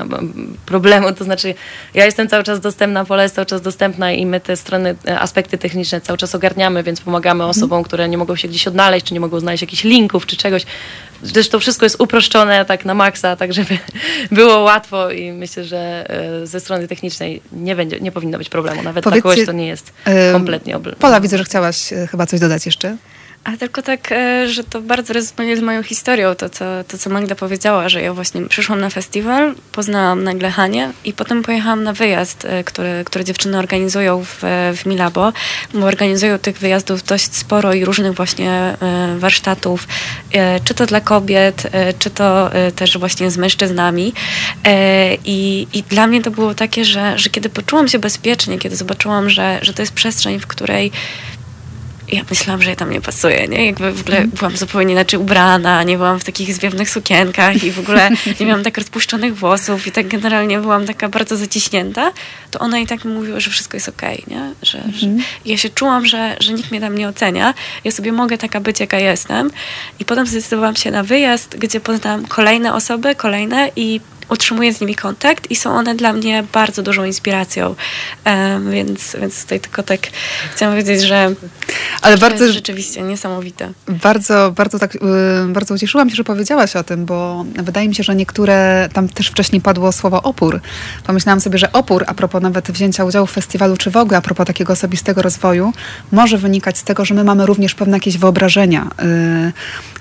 problemu, to znaczy ja jestem cały czas dostępna, Pola jest cały czas dostępna i my te strony, e, aspekty techniczne cały czas ogarniamy, więc pomagamy mhm. osobom, które nie mogą się gdzieś odnaleźć, czy nie mogą znaleźć jakichś linków, czy czegoś. Zresztą wszystko jest uproszczone tak na maksa, tak żeby było łatwo i myślę, że e, ze strony technicznej nie, będzie, nie powinno być problemu. Nawet Powiedzcie, dla kogoś to nie jest kompletnie Pola, widzę, że chciałaś e, chyba coś dodać jeszcze. A tylko tak, e, że to bardzo rezonuje z moją historią, to co, to co Magda powiedziała, że ja właśnie przyszłam na festiwal, poznałam nagle Hanię i potem pojechałam na wyjazd, e, który, który dziewczyny organizują w, w Milabo, bo organizują tych wyjazdów dość sporo i różnych właśnie e, warsztatów, czy to dla kobiet, czy to też właśnie z mężczyznami. I, i dla mnie to było takie, że, że kiedy poczułam się bezpiecznie, kiedy zobaczyłam, że, że to jest przestrzeń, w której ja myślałam, że ja tam nie pasuję, nie? Jakby w ogóle byłam zupełnie inaczej ubrana, nie byłam w takich zwiewnych sukienkach i w ogóle nie miałam tak rozpuszczonych włosów i tak generalnie byłam taka bardzo zaciśnięta, to ona i tak mi mówiła, że wszystko jest okej, okay, nie? Że, że mhm. ja się czułam, że, że nikt mnie tam nie ocenia, ja sobie mogę taka być, jaka jestem i potem zdecydowałam się na wyjazd, gdzie poznałam kolejne osoby, kolejne i utrzymuję z nimi kontakt i są one dla mnie bardzo dużą inspiracją. Um, więc, więc tutaj tylko tak chciałam powiedzieć, że Ale to bardzo, jest rzeczywiście niesamowite. Bardzo, bardzo tak, y, bardzo ucieszyłam się, że powiedziałaś o tym, bo wydaje mi się, że niektóre, tam też wcześniej padło słowo opór. Pomyślałam sobie, że opór, a propos nawet wzięcia udziału w festiwalu, czy w ogóle a propos takiego osobistego rozwoju, może wynikać z tego, że my mamy również pewne jakieś wyobrażenia. Y,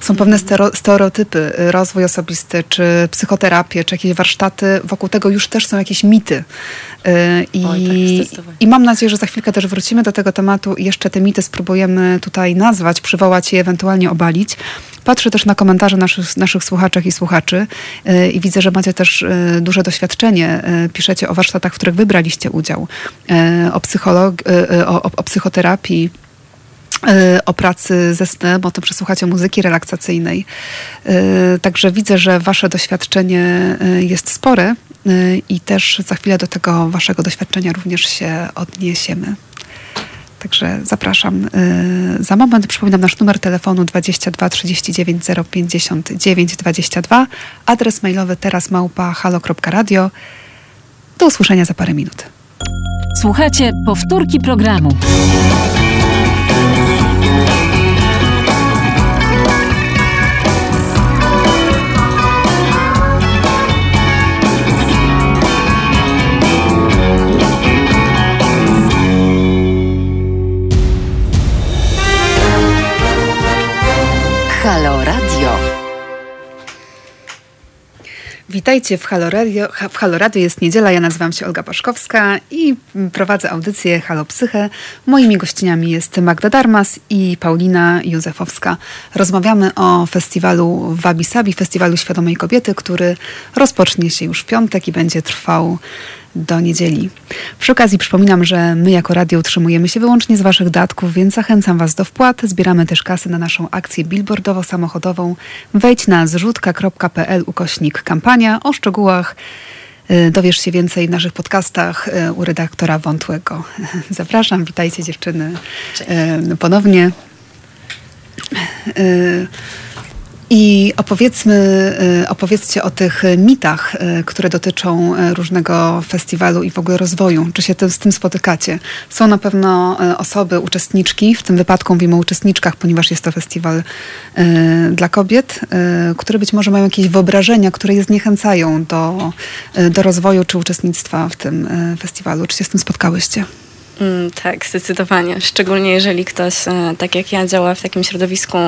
są pewne stereotypy, y, rozwój osobisty, czy psychoterapię, czy jakieś warsztaty, wokół tego już też są jakieś mity. Y, I, Oj, tak, I mam nadzieję, że za chwilkę też wrócimy do tego tematu i jeszcze te mity spróbujemy tutaj nazwać, przywołać i ewentualnie obalić. Patrzę też na komentarze naszych, naszych słuchaczek i słuchaczy y, i widzę, że macie też y, duże doświadczenie. Piszecie o warsztatach, w których wybraliście udział, o, psycholog, o, o, o psychoterapii o pracy ze snem, o tym, że słuchacie muzyki relaksacyjnej. Y, także widzę, że wasze doświadczenie y, jest spore i też za chwilę do tego waszego doświadczenia również się odniesiemy. Także zapraszam. Za moment przypominam nasz numer telefonu 22 39 059 22, adres mailowy teraz małpa halo.radio. Do usłyszenia za parę minut. Słuchajcie powtórki programu. Witajcie w Halo, Radio. w Halo Radio. Jest niedziela, ja nazywam się Olga Paszkowska i prowadzę audycję Halo Psyche. Moimi gościniami jest Magda Darmas i Paulina Józefowska. Rozmawiamy o festiwalu Wabi Sabi, Festiwalu Świadomej Kobiety, który rozpocznie się już w piątek i będzie trwał do niedzieli. Przy okazji przypominam, że my jako radio utrzymujemy się wyłącznie z Waszych datków, więc zachęcam Was do wpłat. Zbieramy też kasy na naszą akcję billboardowo-samochodową. Wejdź na zrzutka.pl ukośnik kampania. O szczegółach y, dowiesz się więcej w naszych podcastach y, u redaktora Wątłego. Zapraszam, witajcie dziewczyny Cześć. Y, ponownie. I opowiedzmy, y, opowiedzcie o tych mitach, y, które dotyczą y, różnego festiwalu i w ogóle rozwoju. Czy się z tym spotykacie? Są na pewno osoby, uczestniczki, w tym wypadku mówimy o uczestniczkach, ponieważ jest to festiwal dla kobiet, które być może mają jakieś wyobrażenia, które je zniechęcają do, do rozwoju czy uczestnictwa w tym festiwalu. Czy się z tym spotkałyście? Mm, tak, zdecydowanie. Szczególnie jeżeli ktoś, e, tak jak ja, działa w takim środowisku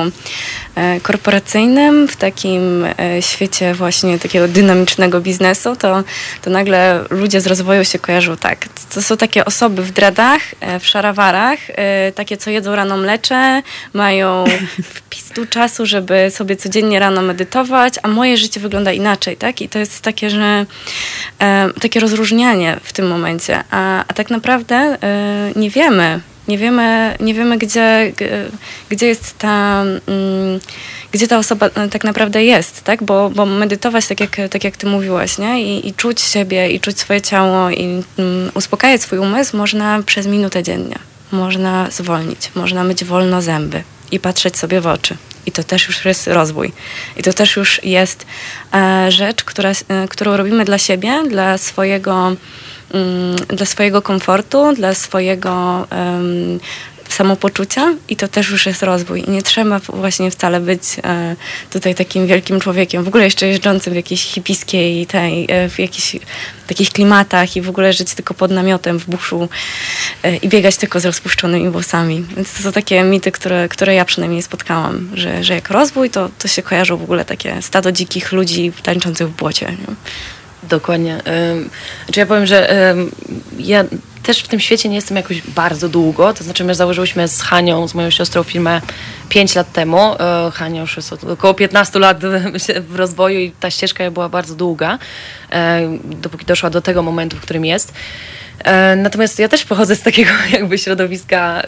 e, korporacyjnym, w takim e, świecie właśnie takiego dynamicznego biznesu, to, to nagle ludzie z rozwoju się kojarzą tak. To są takie osoby w dradach, w szarawarach, takie, co jedzą rano mlecze, mają wpis tu czasu, żeby sobie codziennie rano medytować, a moje życie wygląda inaczej, tak? I to jest takie, że takie rozróżnianie w tym momencie. A, a tak naprawdę nie wiemy. Nie wiemy, nie wiemy gdzie, gdzie jest ta, mm, gdzie ta osoba e, tak naprawdę jest, tak? Bo, bo medytować, tak jak, tak jak ty mówiłaś, nie? I, i czuć siebie, i czuć swoje ciało, i um, uspokajać swój umysł można przez minutę dziennie. Można zwolnić, można myć wolno zęby i patrzeć sobie w oczy. I to też już jest rozwój. I to też już jest e, rzecz, która, e, którą robimy dla siebie, dla swojego Mm, dla swojego komfortu, dla swojego samopoczucia i to też już jest rozwój. I nie trzeba właśnie wcale być e, tutaj takim wielkim człowiekiem, w ogóle jeszcze jeżdżącym w jakiejś hipiskiej, tej, e, w jakichś takich klimatach i w ogóle żyć tylko pod namiotem w buszu e, i biegać tylko z rozpuszczonymi włosami. Więc to są takie mity, które, które ja przynajmniej spotkałam, że, że jak rozwój, to, to się kojarzą w ogóle takie stado dzikich ludzi tańczących w błocie. Nie? Dokładnie. Znaczy ja powiem, że ja też w tym świecie nie jestem jakoś bardzo długo. To znaczy my założyłyśmy z Hanią, z moją siostrą firmę 5 lat temu. E, Hania już jest około 15 lat w rozwoju i ta ścieżka była bardzo długa, e, dopóki doszła do tego momentu, w którym jest. E, natomiast ja też pochodzę z takiego jakby środowiska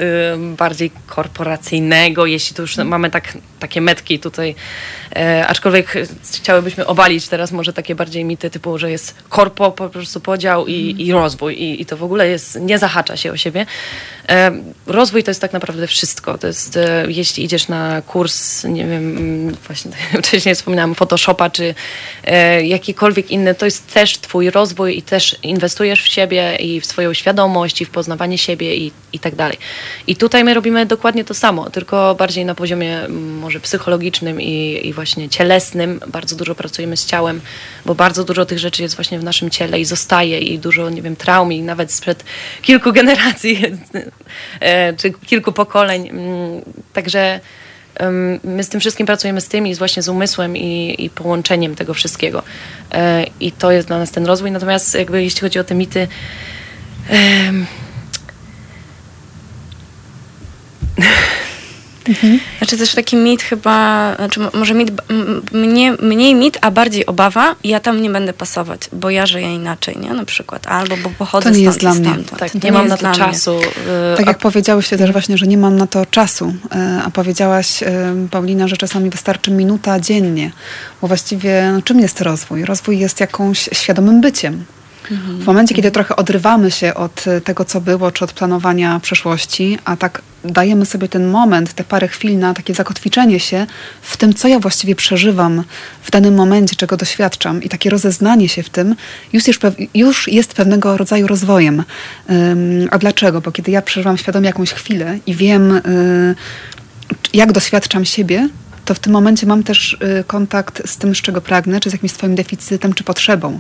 bardziej korporacyjnego, jeśli to już mamy tak, takie metki tutaj, aczkolwiek chciałybyśmy obalić teraz może takie bardziej mity typu, że jest korpo, po prostu podział i, i rozwój i, i to w ogóle jest, nie zahacza się o siebie. E, rozwój to jest tak naprawdę wszystko. To jest, jeśli idziesz na kurs, nie wiem, właśnie wcześniej wspominałam, Photoshopa czy jakikolwiek inny, to jest też twój rozwój i też inwestujesz w siebie i w swoją świadomość i w poznawanie siebie i, i tak dalej. I tutaj my robimy dokładnie to samo, tylko bardziej na poziomie może psychologicznym i, i właśnie cielesnym. Bardzo dużo pracujemy z ciałem, bo bardzo dużo tych rzeczy jest właśnie w naszym ciele i zostaje i dużo, nie wiem, traum i nawet sprzed kilku generacji e, czy kilku pokoleń. Mm, także my z tym wszystkim pracujemy z tym i właśnie z umysłem i, i połączeniem tego wszystkiego. E, I to jest dla nas ten rozwój. Natomiast jakby jeśli chodzi o te mity, Mhm. Znaczy też taki mit chyba, znaczy może mit, mnie, mniej mit, a bardziej obawa, ja tam nie będę pasować, bo ja żyję inaczej, nie? Na przykład. Albo bo pochodzę to nie jest dla mnie. Tak, nie, nie mam na to czasu. Y, tak jak powiedziałyście też właśnie, że nie mam na to czasu, y, a powiedziałaś y, Paulina, że czasami wystarczy minuta dziennie, bo właściwie no, czym jest rozwój? Rozwój jest jakąś świadomym byciem. W momencie, kiedy trochę odrywamy się od e, tego, co było, czy od planowania przeszłości, a tak dajemy sobie ten moment, te parę chwil na takie zakotwiczenie się w tym, co ja właściwie przeżywam w danym momencie, czego doświadczam i takie rozeznanie się w tym, już już jest pewnego rodzaju rozwojem. a dlaczego? Bo kiedy ja przeżywam świadomie jakąś chwilę i wiem, y, jak doświadczam siebie, to w tym momencie mam też y, kontakt z tym, z czego pragnę, czy z jakimś swoim deficytem, czy potrzebą.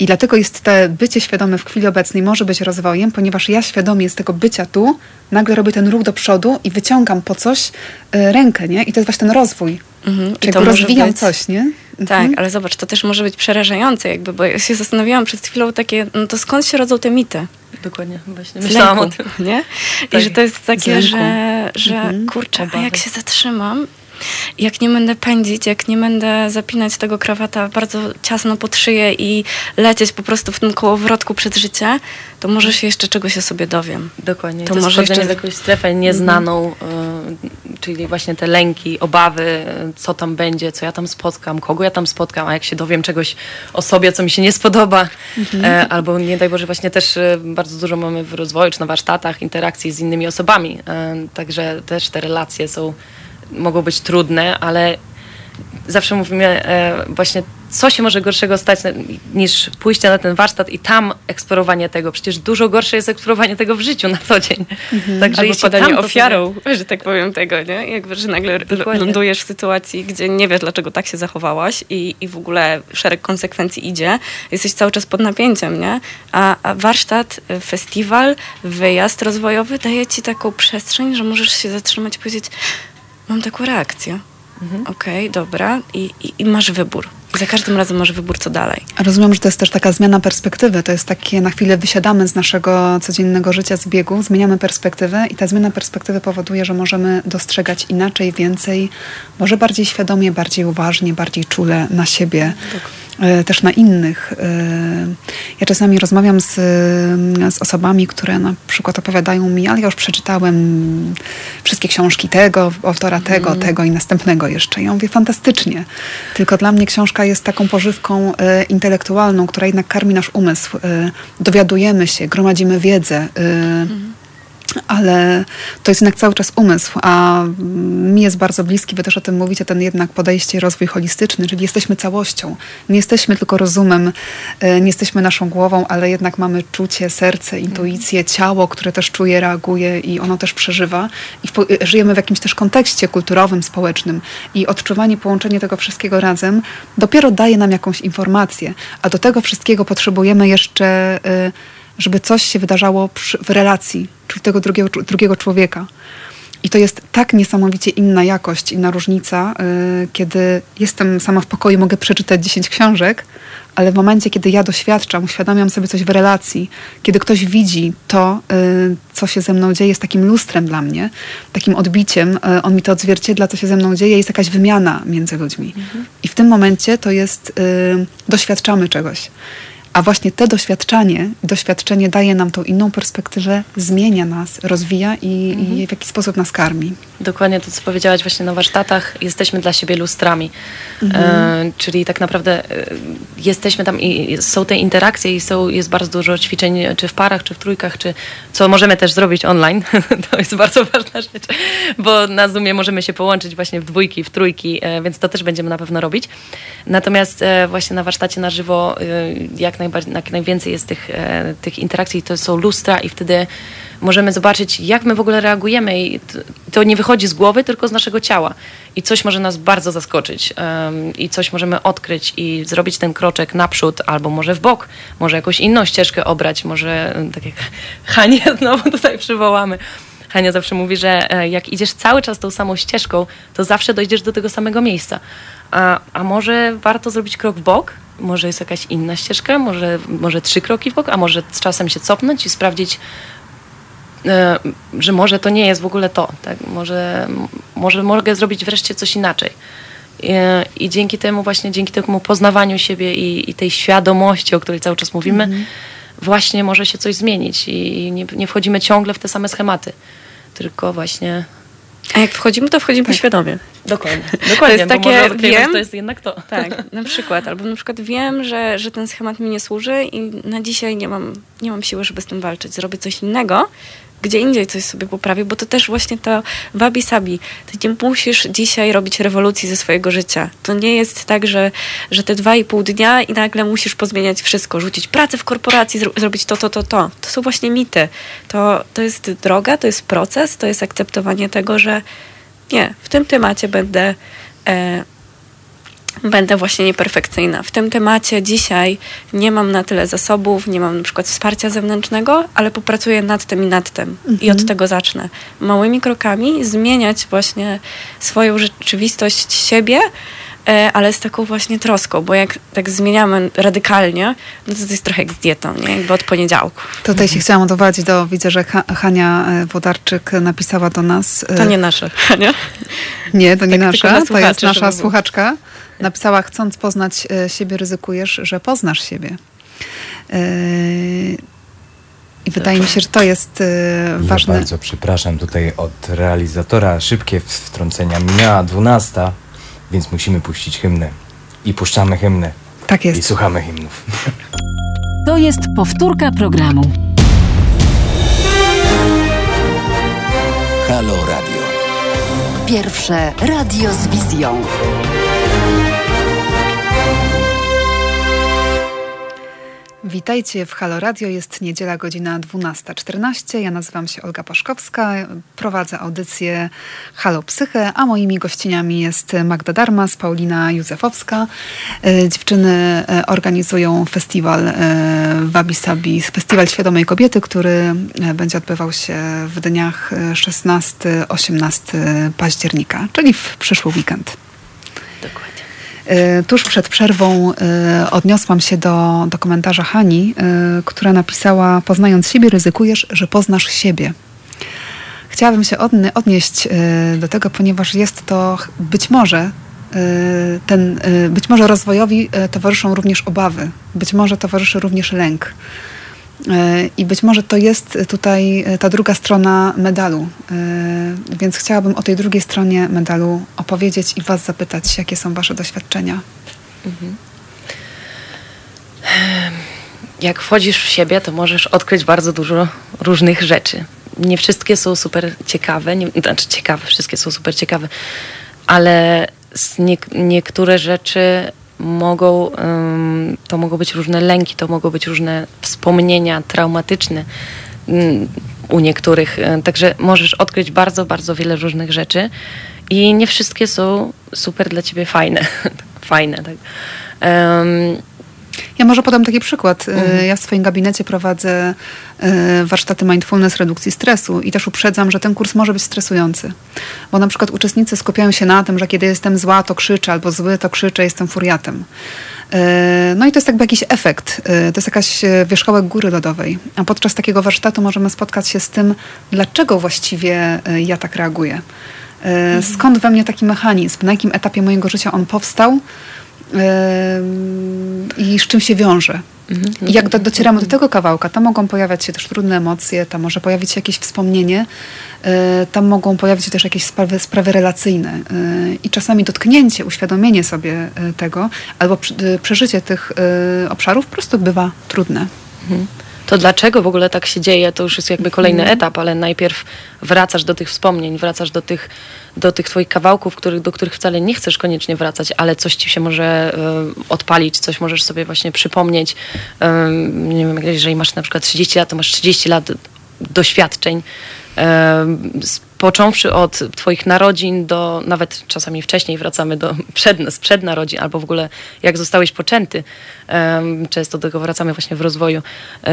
I dlatego jest to bycie świadome w chwili obecnej może być rozwojem, ponieważ ja świadomie z tego bycia tu nagle robię ten ruch do przodu i wyciągam po coś y, rękę, nie? I to jest właśnie ten rozwój. Mhm. Czyli to rozwijam być... coś, nie? Tak, mhm. ale zobacz, to też może być przerażające jakby, bo ja się zastanawiałam przed chwilą takie, no to skąd się rodzą te mity? Dokładnie, właśnie myślałam o tym. Nie? Tak. I że to jest takie, że, że mhm. kurczę, a jak się zatrzymam jak nie będę pędzić, jak nie będę zapinać tego krawata bardzo ciasno pod szyję i lecieć po prostu w tym kołowrotku przed życie, to może się jeszcze czegoś o sobie dowiem. Dokładnie. To, to może jeszcze... w jakąś strefę nieznaną, y, czyli właśnie te lęki, obawy, y, co tam będzie, co ja tam spotkam, kogo ja tam spotkam, a jak się dowiem czegoś o sobie, co mi się nie spodoba, mhm. y, albo nie daj Boże, właśnie też y, bardzo dużo mamy w rozwoju, czy na warsztatach, interakcji z innymi osobami, także też te relacje są mogą być trudne, ale zawsze mówimy e, właśnie, co się może gorszego stać niż pójście na ten warsztat i tam eksplorowanie tego. Przecież dużo gorsze jest eksplorowanie tego w życiu na co dzień. Mhm. Także Albo podanie ofiarą, sobie... że tak powiem tego, nie? Jakby, że nagle Dokładnie. lądujesz w sytuacji, gdzie nie wiesz, dlaczego tak się zachowałaś i, i w ogóle szereg konsekwencji idzie. Jesteś cały czas pod napięciem, nie? A, a warsztat, e, festiwal, wyjazd rozwojowy daje ci taką przestrzeń, że możesz się zatrzymać i powiedzieć mam taką reakcję. Mhm. Okej, okay, dobra. I, i, I, masz wybór. Za każdym razem masz wybór, co dalej. Rozumiem, że to jest też taka zmiana perspektywy. To jest takie, na chwilę wysiadamy z naszego codziennego życia, z biegu, zmieniamy perspektywę i ta zmiana perspektywy powoduje, że możemy dostrzegać inaczej, więcej, może bardziej świadomie, bardziej uważnie, bardziej czule na siebie. E, też na innych. E, ja czasami rozmawiam z, z osobami, które na przykład opowiadają mi, ale ja już przeczytałem wszystkie książki tego, autora tego, mm. tego i następnego jeszcze. Ja mówię, fantastycznie. Tylko dla mnie książka jest taką pożywką e, intelektualną, która jednak karmi nasz umysł. Dowiadujemy się, gromadzimy wiedzę. Mm ale to jest jednak cały czas umysł, a mi jest bardzo bliski, wy też o tym mówicie, ten jednak podejście rozwój holistyczny, czyli jesteśmy całością. Nie jesteśmy tylko rozumem, e, nie jesteśmy naszą głową, ale jednak mamy czucie, serce, intuicję, ciało, które też czuje, reaguje i ono też przeżywa. I e, żyjemy w jakimś też kontekście kulturowym, społecznym i odczuwanie, połączenie tego wszystkiego razem dopiero daje nam jakąś informację, a do tego wszystkiego potrzebujemy jeszcze... Y, żeby coś się wydarzało przy, w relacji, czyli tego drugiego, drugiego człowieka. I to jest tak niesamowicie inna jakość, inna różnica, yy, kiedy jestem sama w pokoju, mogę przeczytać 10 książek, ale w momencie, kiedy ja doświadczam, uświadamiam sobie coś w relacji, kiedy ktoś widzi to, yy, co się ze mną dzieje, jest takim lustrem dla mnie, takim odbiciem, yy, on mi to odzwierciedla, co się ze mną dzieje, jest jakaś wymiana między ludźmi. Mhm. I w tym momencie to jest, y, doświadczamy czegoś. A właśnie te doświadczenie, doświadczenie daje nam tą inną perspektywę, zmienia nas, rozwija i, mhm. i w jakiś sposób nas karmi. Dokładnie to, co powiedziałaś właśnie na warsztatach, jesteśmy dla siebie lustrami. Mhm. E, czyli tak naprawdę e, jesteśmy tam i są te interakcje i są, jest bardzo dużo ćwiczeń, czy w parach, czy w trójkach, czy co możemy też zrobić online. to jest bardzo ważna rzecz, bo na Zoomie możemy się połączyć właśnie w dwójki, w trójki, e, więc to też będziemy na pewno robić. Natomiast e, właśnie na warsztacie na żywo, e, jak, najbardziej, jak najwięcej jest tych, e, tych interakcji, to są lustra i wtedy możemy zobaczyć, jak my w ogóle reagujemy i to nie wychodzi z głowy, tylko z naszego ciała. I coś może nas bardzo zaskoczyć um, i coś możemy odkryć i zrobić ten kroczek naprzód albo może w bok, może jakąś inną ścieżkę obrać, może tak jak Hanie znowu tutaj przywołamy. Hania zawsze mówi, że e, jak idziesz cały czas tą samą ścieżką, to zawsze dojdziesz do tego samego miejsca. A, a może warto zrobić krok w bok? Może jest jakaś inna ścieżka? Może, może trzy kroki w bok? A może z czasem się cofnąć i sprawdzić, E, że może to nie jest w ogóle to, tak? może, może mogę zrobić wreszcie coś inaczej. I, e, I, dzięki temu właśnie, dzięki temu poznawaniu siebie i, i tej świadomości, o której cały czas mówimy, mm -hmm. właśnie może się coś zmienić i nie, nie, wchodzimy ciągle w te same schematy, tylko właśnie... A jak wchodzimy, to wchodzimy tak. świadomie. Dokładnie. Dokładnie, to jest takie, wiem, to jest jednak to. Tak, na przykład. Albo na przykład wiem, że, że ten schemat mi nie służy i na dzisiaj nie mam, nie mam siły, żeby z tym walczyć. Zrobię coś innego, gdzie indziej coś sobie poprawił, bo to też właśnie to wabi sabi. Ty nie musisz dzisiaj robić rewolucji ze swojego życia. To nie jest tak, że, że te dwa i pół dnia i nagle musisz pozmieniać wszystko, rzucić pracę w korporacji, zro zrobić to, to, to, to. To są właśnie mity. To, to jest droga, to jest proces, to jest akceptowanie tego, że nie, w tym temacie będę e, będę właśnie nieperfekcyjna. W tym temacie dzisiaj nie mam na tyle zasobów, nie mam na przykład wsparcia zewnętrznego, ale popracuję nad tym i nad tym mhm. i od tego zacznę. Małymi krokami zmieniać właśnie swoją rzeczywistość siebie, ale z taką właśnie troską, bo jak tak zmieniamy radykalnie, no to to jest trochę jak z dietą, nie? Jakby od poniedziałku. Tutaj się chciałam odwołać do, widzę, że Hania e, Wodarczyk napisała do nas. To nie nasze, Hania? Nie, to nie tak, nasza, to jest nasza słuchaczka napisała, chcąc poznać e, siebie, ryzykujesz, że poznasz siebie. E, I wydaje mi się, że to jest e, ważne. Ja bardzo przepraszam tutaj od realizatora. Szybkie wtrącenia. Minęła 12, więc musimy puścić hymnę. I puszczamy hymnę. Tak jest. I słuchamy hymnów. To jest powtórka programu. Halo Radio. Pierwsze radio z wizją. Witajcie w Halo Radio. Jest niedziela, godzina 12.14. Ja nazywam się Olga Paszkowska. Prowadzę audycję Halo Psychę, a moimi gościniami jest Magda Darmas, Paulina Józefowska. E, dziewczyny e, organizują festiwal e, Wabi Sabi, Festiwal Świadomej Kobiety, który będzie odbywał się w dniach 16-18 października, czyli w przyszły weekend. E, tuż przed przerwą e, odniosłam się do, do komentarza Hani, e, która napisała: Poznając siebie, ryzykujesz, że poznasz siebie. Chciałabym się odnieść do tego, ponieważ jest to być może ten, być może rozwojowi towarzyszą również obawy, być może towarzyszy również lęk. I być może to jest tutaj ta druga strona medalu. Więc chciałabym o tej drugiej stronie medalu opowiedzieć i Was zapytać, jakie są Wasze doświadczenia. Mhm. Jak wchodzisz w siebie, to możesz odkryć bardzo dużo różnych rzeczy. nie wszystkie są super ciekawe, nie, znaczy ciekawe, wszystkie są super ciekawe, ale nie, niektóre rzeczy mogą, to mogą być różne lęki, to mogą być różne wspomnienia traumatyczne mm, u niektórych. E, także możesz odkryć bardzo, bardzo wiele różnych rzeczy i nie wszystkie są super dla ciebie fajne. fajne, tak. Um, ja może podam taki przykład. E, mhm. Ja w swoim gabinecie prowadzę e, warsztaty mindfulness redukcji stresu i też uprzedzam, że ten kurs może być stresujący. Bo na przykład uczestnicy skupiają się na tym, że kiedy jestem zła, to krzyczę, albo zły, to krzyczę, jestem furiatem. E, no i to jest jakby jakiś efekt, to jest jakaś wierzchołek góry lodowej. A podczas takiego warsztatu możemy spotkać się z tym, dlaczego właściwie ja tak reaguję. Mhm. Skąd we mnie taki mechanizm? Na jakim etapie mojego życia on powstał? I z czym się wiąże. Mhm. I jak do, docieramy do tego kawałka, tam mogą pojawiać się też trudne emocje, tam może pojawić się jakieś wspomnienie, e, tam mogą pojawić się też jakieś sprawy, sprawy relacyjne. E, I czasami dotknięcie, uświadomienie sobie e, tego albo przeżycie tych obszarów po prostu bywa trudne. Mhm to dlaczego w ogóle tak się dzieje, to już jest jakby kolejny mhm. etap, ale najpierw wracasz do tych wspomnień, wracasz do tych, do tych twoich kawałków, których, do których wcale nie chcesz koniecznie wracać, ale coś ci się może y, odpalić, coś możesz sobie właśnie przypomnieć. Y, nie wiem, jeżeli masz na przykład 30 lat, to masz 30 lat doświadczeń, począwszy od Twoich narodzin do nawet czasami wcześniej wracamy do przed, sprzed narodzin, albo w ogóle jak zostałeś poczęty. Często do tego wracamy właśnie w rozwoju.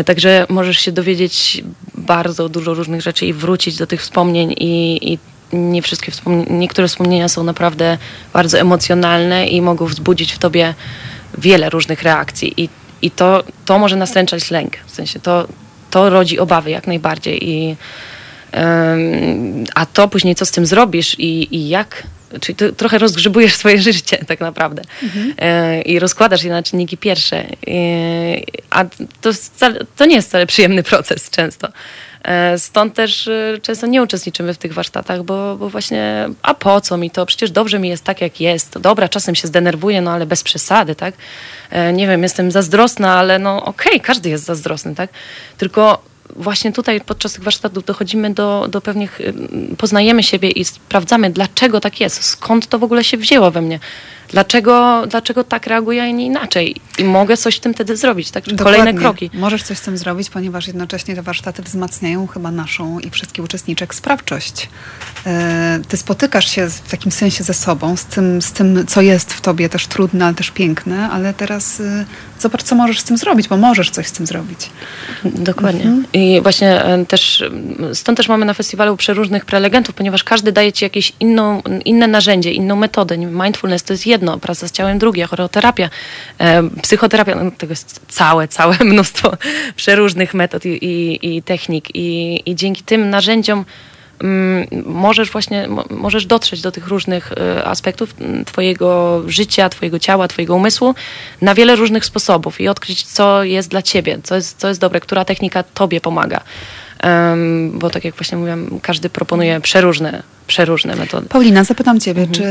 Także możesz się dowiedzieć bardzo dużo różnych rzeczy i wrócić do tych wspomnień i, i nie wszystkie wspomnienia, niektóre wspomnienia są naprawdę bardzo emocjonalne i mogą wzbudzić w tobie wiele różnych reakcji i, i to, to może nastręczać lęk. W sensie to, to rodzi obawy jak najbardziej i a to później co z tym zrobisz i, i jak, czyli trochę rozgrzebujesz swoje życie tak naprawdę mhm. I rozkładasz je na czynniki pierwsze. E, a to, to nie jest wcale przyjemny proces często. E, stąd też często nie uczestniczymy w tych warsztatach, bo, bo właśnie, a po co mi to? Przecież dobrze mi jest tak, jak jest. Dobra, czasem się zdenerwuję, no ale bez przesady, tak? Nie wiem, jestem zazdrosna, ale no okej, okay, każdy jest zazdrosny, tak? Tylko właśnie tutaj podczas tych warsztatów dochodzimy do, do pewnych, y, poznajemy siebie i sprawdzamy, dlaczego tak jest, skąd to w ogóle się wzięło we mnie, dlaczego, dlaczego tak reaguję, a nie inaczej. I mogę coś w tym wtedy zrobić, tak? Kolejne kroki. Możesz coś z tym zrobić, ponieważ jednocześnie te warsztaty wzmacniają chyba naszą i wszystkich uczestniczek sprawczość. E, ty spotykasz się w takim sensie ze sobą, z tym, z tym co jest w tobie też trudne, ale też piękne, ale teraz y, zobacz, co możesz z tym zrobić, bo możesz coś z tym zrobić. Dokładnie. Mhm. I właśnie e, też, stąd też mamy na festiwalu przeróżnych prelegentów, ponieważ każdy daje ci jakieś inną, inne narzędzie, inną metodę. Mindfulness to jest jedno, praca z ciałem drugie, choreoterapia, e, psychoterapia, no, tego jest całe, całe mnóstwo przeróżnych metod i, i, i technik i, i dzięki tym narzędziom mm, możesz właśnie, możesz dotrzeć do tych różnych e, aspektów twojego życia, twojego ciała, twojego umysłu na wiele różnych sposobów i odkryć, co jest dla ciebie, co jest, co jest dobre, która technika tobie pomaga. Um, bo tak jak właśnie mówiłam, każdy proponuje przeróżne przeróżne metody. Paulina, zapytam Ciebie, mhm. czy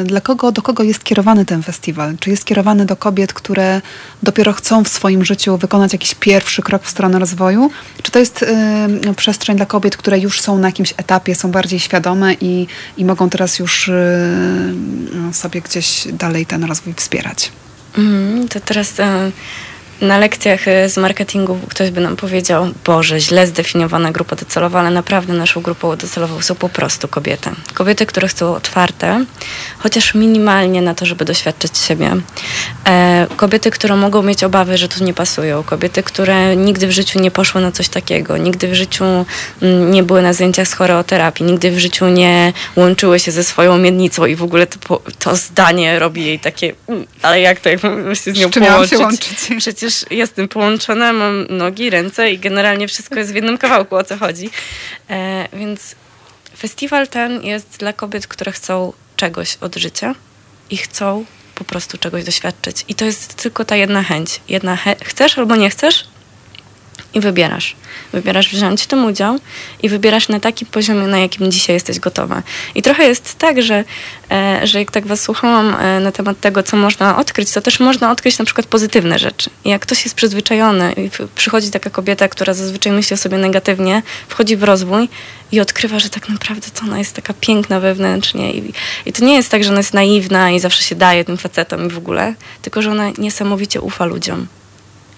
y, dla kogo, do kogo jest kierowany ten festiwal? Czy jest kierowany do kobiet, które dopiero chcą w swoim życiu wykonać jakiś pierwszy krok w stronę rozwoju? Czy to jest y, przestrzeń dla kobiet, które już są na jakimś etapie, są bardziej świadome i, i mogą teraz już y, sobie gdzieś dalej ten rozwój wspierać? Mm, to teraz e, na lekcjach e, z marketingu ktoś by nam powiedział, Boże, źle zdefiniowana grupa docelowa, ale naprawdę naszą grupą docelową są po prostu kobiety. Kobiety, które chcą otwarte, chociaż minimalnie na to, żeby doświadczyć siebie. E, kobiety, które mogą mieć obawy, że tu nie pasują. Kobiety, które nigdy w życiu nie poszły na coś takiego. Nigdy w życiu mm, nie były na zajęciach z choreoterapii. Nigdy w życiu nie łączyły się ze swoją miednicą i w ogóle to, to zdanie robi jej takie, mm, ale jak to, jak się z nią połączyć? Się łączyć? Przecież przecież jestem połączona, mam nogi, ręce i generalnie wszystko jest w jednym kawałku, o co chodzi. E, więc festiwal ten jest dla kobiet, które chcą czegoś od życia i chcą po prostu czegoś doświadczyć. I to jest tylko ta jedna chęć. Jedna he chcesz albo nie chcesz, i wybierasz. Wybierasz wziąć w tym udział i wybierasz na takim poziomie, na jakim dzisiaj jesteś gotowa. I trochę jest tak, że, e, że jak tak was słuchałam e, na temat tego, co można odkryć, to też można odkryć na przykład pozytywne rzeczy. I jak ktoś jest przyzwyczajony i przychodzi taka kobieta, która zazwyczaj myśli o sobie negatywnie, wchodzi w rozwój i odkrywa, że tak naprawdę to ona jest taka piękna wewnętrznie. I, I to nie jest tak, że ona jest naiwna i zawsze się daje tym facetom i w ogóle, tylko że ona niesamowicie ufa ludziom.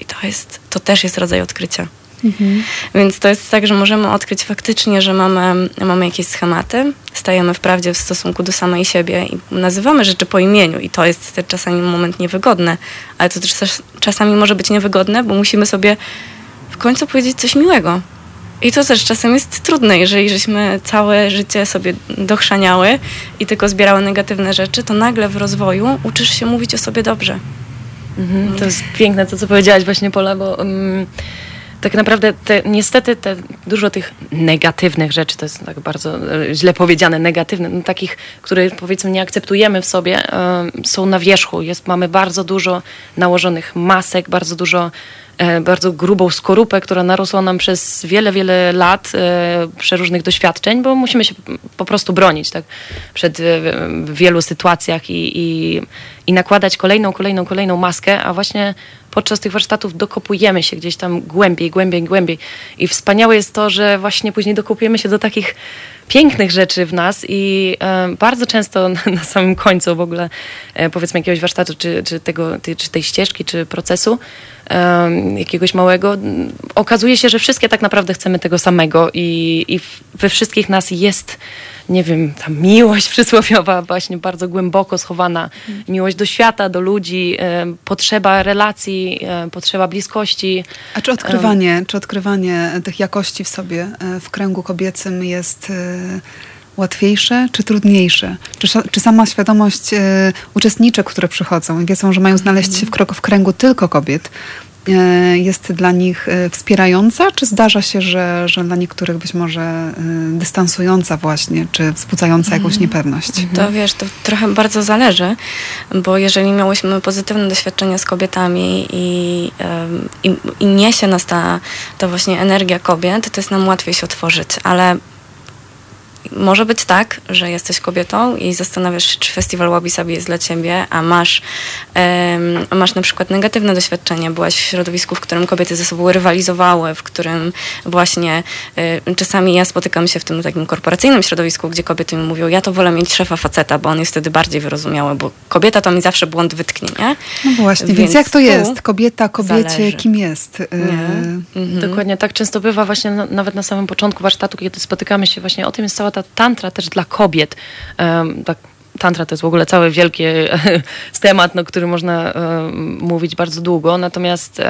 I to, jest, to też jest rodzaj odkrycia. Mhm. Więc to jest tak, że możemy odkryć faktycznie, że mamy, mamy jakieś schematy, stajemy wprawdzie w stosunku do samej siebie i nazywamy rzeczy po imieniu i to jest czasami moment niewygodny, ale to też czasami może być niewygodne, bo musimy sobie w końcu powiedzieć coś miłego. I to też czasem jest trudne, jeżeli żeśmy całe życie sobie dochrzaniały i tylko zbierały negatywne rzeczy, to nagle w rozwoju uczysz się mówić o sobie dobrze. Mhm, to jest piękne to, co powiedziałaś właśnie, Pola, bo um, tak naprawdę te, niestety te, dużo tych negatywnych rzeczy, to jest tak bardzo e, źle powiedziane, negatywne, no, takich, które powiedzmy nie akceptujemy w sobie, są na wierzchu. Jest, mamy bardzo dużo nałożonych masek, bardzo dużo bardzo grubą skorupę, która narosła nam przez wiele, wiele lat e, przeróżnych doświadczeń, bo musimy się po prostu bronić tak, przed e, wielu sytuacjach i, i, i nakładać kolejną, kolejną, kolejną maskę, a właśnie podczas tych warsztatów dokopujemy się gdzieś tam głębiej, głębiej, głębiej. I wspaniałe jest to, że właśnie później dokopujemy się do takich pięknych rzeczy w nas i e, bardzo często na, samym końcu w ogóle e, powiedzmy jakiegoś warsztatu, czy, czy, tego, czy tej ścieżki, czy procesu jakiegoś małego, okazuje się, że wszystkie tak naprawdę chcemy tego samego i, i we wszystkich nas jest nie wiem, ta miłość przysłowiowa właśnie bardzo głęboko schowana, miłość do świata, do ludzi, e, potrzeba relacji, e, potrzeba bliskości. A czy odkrywanie, czy odkrywanie tych jakości w sobie, e, w kręgu kobiecym jest łatwiejsze czy trudniejsze? Czy, czy sama świadomość uczestniczek, które przychodzą i wiedzą, że mają znaleźć się w, kręgu tylko kobiet, jest dla nich e, wspierająca, czy zdarza się, że, że dla niektórych być może e, dystansująca właśnie, czy wzbudzająca jakąś mhm. niepewność? To wiesz, to trochę bardzo zależy, bo jeżeli miałyśmy pozytywne doświadczenia z kobietami i, i, i niesie nas ta, ta właśnie energia kobiet, to jest nam łatwiej się otworzyć, ale może być tak, że jesteś kobietą i zastanawiasz się, czy festiwal Wabi Sabi jest dla ciebie, a masz, um, masz na przykład negatywne doświadczenie, byłaś w środowisku, w którym kobiety ze sobą rywalizowały, w którym właśnie y, czasami ja spotykam się w tym takim korporacyjnym środowisku, gdzie kobiety mi mówią, ja to wolę mieć szefa faceta, bo on jest wtedy bardziej wyrozumiały, bo kobieta to mi zawsze błąd wytknie, nie? No właśnie, więc, więc jak to jest? Kobieta kobiecie, zależy. kim jest? Y, mhm. Dokładnie, tak często bywa właśnie na, nawet na samym początku warsztatu, kiedy spotykamy się właśnie o tym jest cała ta tantra też dla kobiet. tak, tantra to jest w ogóle cały wielki temat, no, który można mówić bardzo długo. Natomiast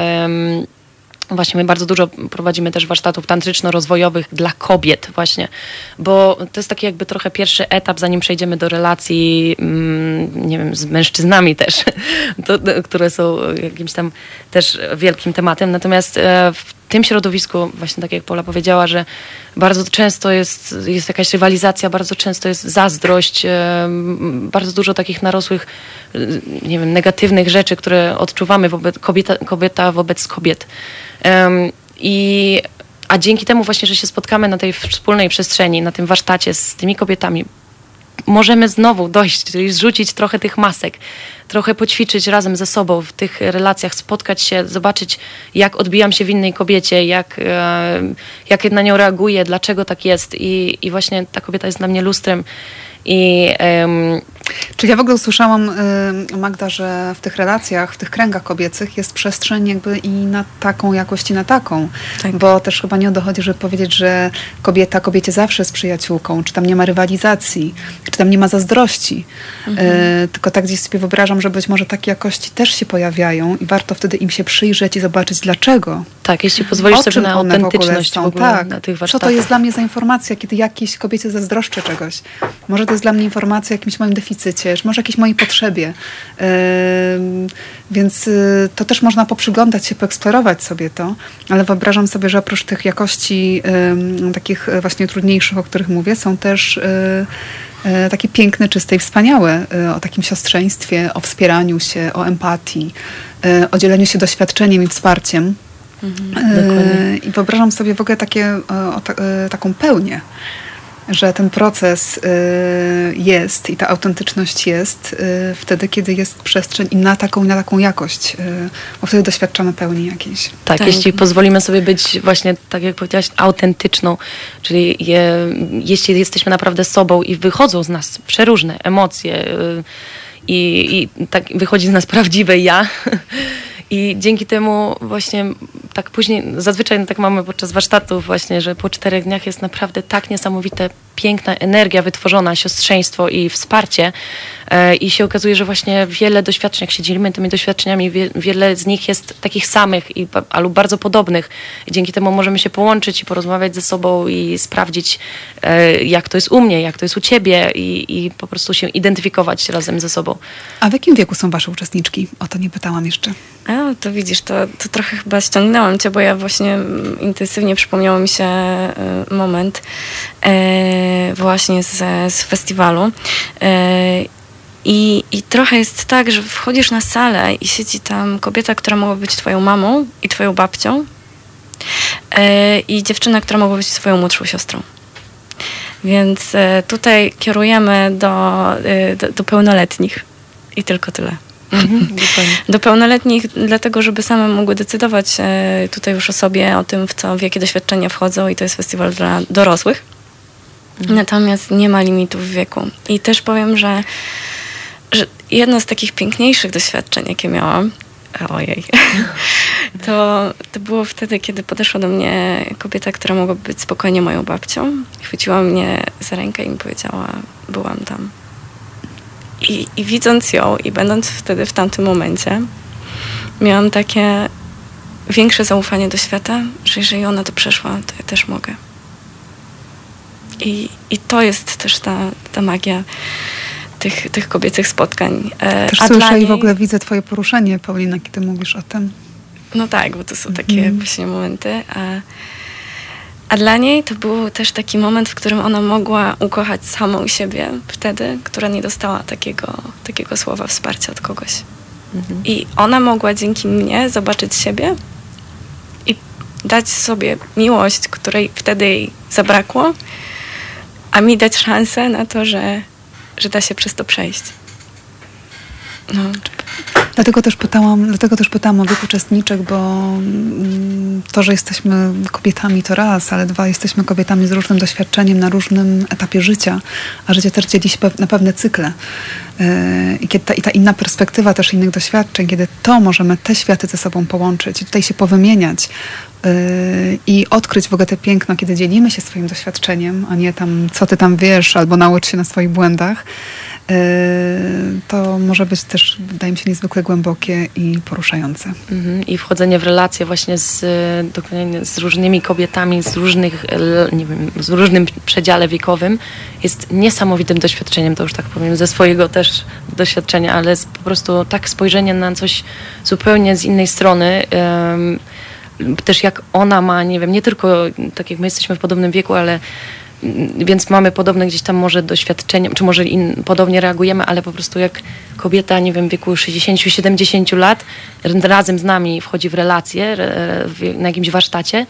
Właśnie my bardzo dużo prowadzimy też warsztatów tantryczno-rozwojowych dla kobiet właśnie, bo to jest taki jakby trochę pierwszy etap, zanim przejdziemy do relacji, mm, nie wiem, z mężczyznami też, to, które są jakimś tam też wielkim tematem. Natomiast e, w tym środowisku, właśnie tak jak Pola powiedziała, że bardzo często jest, jest jakaś rywalizacja, bardzo często jest zazdrość, bardzo dużo takich narosłych, nie wiem, negatywnych rzeczy, które odczuwamy wobec kobieta, kobieta wobec kobiet. I a dzięki temu właśnie, że się spotkamy na tej wspólnej przestrzeni, na tym warsztacie z tymi kobietami, możemy znowu dojść, czyli zrzucić trochę tych masek, trochę poćwiczyć razem ze sobą w tych relacjach, spotkać się, zobaczyć, jak odbijam się w innej kobiecie, jak, e, jak na nią reaguję, dlaczego tak jest. I, i właśnie ta kobieta jest dla mnie lustrem. I um, Czyli ja w ogóle usłyszałam, y, Magda, że w tych relacjach, w tych kręgach kobiecych jest przestrzeń jakby i na taką jakość, i na taką. Tak. Bo też chyba nie o to chodzi, żeby powiedzieć, że kobieta kobiecie zawsze jest przyjaciółką, czy tam nie ma rywalizacji, czy tam nie ma zazdrości. Mhm. Y, tylko tak gdzieś sobie wyobrażam, że być może takie jakości też się pojawiają i warto wtedy im się przyjrzeć i zobaczyć dlaczego. Tak, jeśli pozwolisz o sobie na autentyczność w ogóle, w ogóle tak. na tych warsztatach. Co to jest dla mnie za informacja, kiedy jakiejś kobiecie zazdroszczę czegoś? Może to jest dla mnie informacja o jakimś moim deficycie, może jakiejś mojej potrzebie. Więc yy, to też można poprzyglądać się, poeksplorować sobie to, ale wyobrażam sobie, że oprócz tych jakości takich właśnie trudniejszych, o których mówię, są też takie piękne, czyste i wspaniałe o takim siostrzeństwie, o wspieraniu się, o empatii, o dzieleniu się doświadczeniem i wsparciem. E, I wyobrażam sobie w ogóle takie, e, o, ta, e, taką pełnię, że ten proces y, jest i ta autentyczność jest y, wtedy, kiedy jest przestrzeń i na taką, i na taką jakość, y, bo wtedy doświadczamy pełni jakiejś. Tak, Tak. jeśli pozwolimy sobie być właśnie, tak jak powiedziałaś, autentyczną, czyli je, jeśli jesteśmy naprawdę sobą i wychodzą z nas przeróżne emocje i, i tak wychodzi z nas prawdziwe ja. I dzięki temu właśnie tak później, zazwyczaj tak mamy podczas warsztatów właśnie, że po czterech dniach jest naprawdę tak niesamowite, piękna energia wytworzona, siostrzeństwo i wsparcie. E, I się okazuje, że właśnie wiele doświadczeń, jak się dzielimy tymi doświadczeniami, wie, wiele z nich jest takich samych i, albo bardzo podobnych. I dzięki temu możemy się połączyć i porozmawiać ze sobą i sprawdzić, e, jak to jest u mnie, jak to jest u ciebie i, i po prostu się identyfikować razem ze sobą. A w jakim wieku są wasze uczestniczki? O to nie pytałam jeszcze. A, to widzisz, to, to trochę chyba ściągnęłam cię, bo ja właśnie mm, intensywnie przypomniało mi się e, moment e, właśnie z, z festiwalu. E, i, I trochę jest tak, że wchodzisz na salę i siedzi tam kobieta, która mogła być twoją mamą i twoją babcią e, i dziewczyna, która mogła być twoją młodszą siostrą. Więc e, tutaj kierujemy do, do, do pełnoletnich i tylko tyle. Mhm. Do pełnoletnich, dlatego żeby same mogły decydować tutaj już o sobie, o tym, w, co, w jakie doświadczenia wchodzą i to jest festiwal dla dorosłych. Natomiast nie ma limitów wieku. I też powiem, że, że jedno z takich piękniejszych doświadczeń, jakie miałam, ojej, to, to było wtedy, kiedy podeszła do mnie kobieta, która mogła być spokojnie moją babcią. Chwyciła mnie za rękę i mi powiedziała, byłam tam. I, I widząc ją i będąc wtedy w tamtym momencie, miałam takie większe zaufanie do świata, że jeżeli ona to przeszła, to ja też mogę. I, i to jest też ta, ta magia tych, tych kobiecych spotkań. E, Też a słyszę dla i w niej- ogóle widzę twoje poruszenie, Paulina, kiedy mówisz o tym. No tak, bo to są takie Mhm. właśnie momenty. A, a dla niej to był też taki moment, w którym ona mogła ukochać samą siebie wtedy, która nie dostała takiego, takiego słowa wsparcia od kogoś. Mhm. I ona mogła dzięki mnie zobaczyć siebie i dać sobie miłość, której wtedy jej zabrakło, a mi dać szansę na to, że, że da się przez to przejść. No, Dlatego też pytałam, dlatego też pytałam o wiek uczestniczek, bo mm, to, że jesteśmy kobietami to raz, ale dwa, jesteśmy kobietami z różnym doświadczeniem na różnym etapie życia, a życie też dzieli się na pewne cykle. Yy, I, kiedy ta, I ta inna perspektywa też innych doświadczeń, kiedy to możemy te światy ze sobą połączyć i tutaj się powymieniać yy, i odkryć w ogóle te piękno, kiedy dzielimy się swoim doświadczeniem, a nie tam, co ty tam wiesz, albo naucz się na swoich błędach, to może być też, wydaje mi się, niezwykle głębokie i poruszające. Mhm. I wchodzenie w relacje właśnie z, e, z różnymi kobietami z różnych, l- nie wiem, z różnym przedziale wiekowym jest niesamowitym doświadczeniem, to już tak powiem, ze swojego też doświadczenia, ale po prostu tak spojrzenie na coś zupełnie z innej strony. em, też jak ona ma, nie wiem, nie tylko tak jak my jesteśmy w podobnym wieku, ale więc mamy podobne gdzieś tam może doświadczenia, czy może in, podobnie reagujemy, ale po prostu jak kobieta, nie wiem, w wieku 60-70 lat razem z nami wchodzi w relację re- w- na jakimś warsztacie,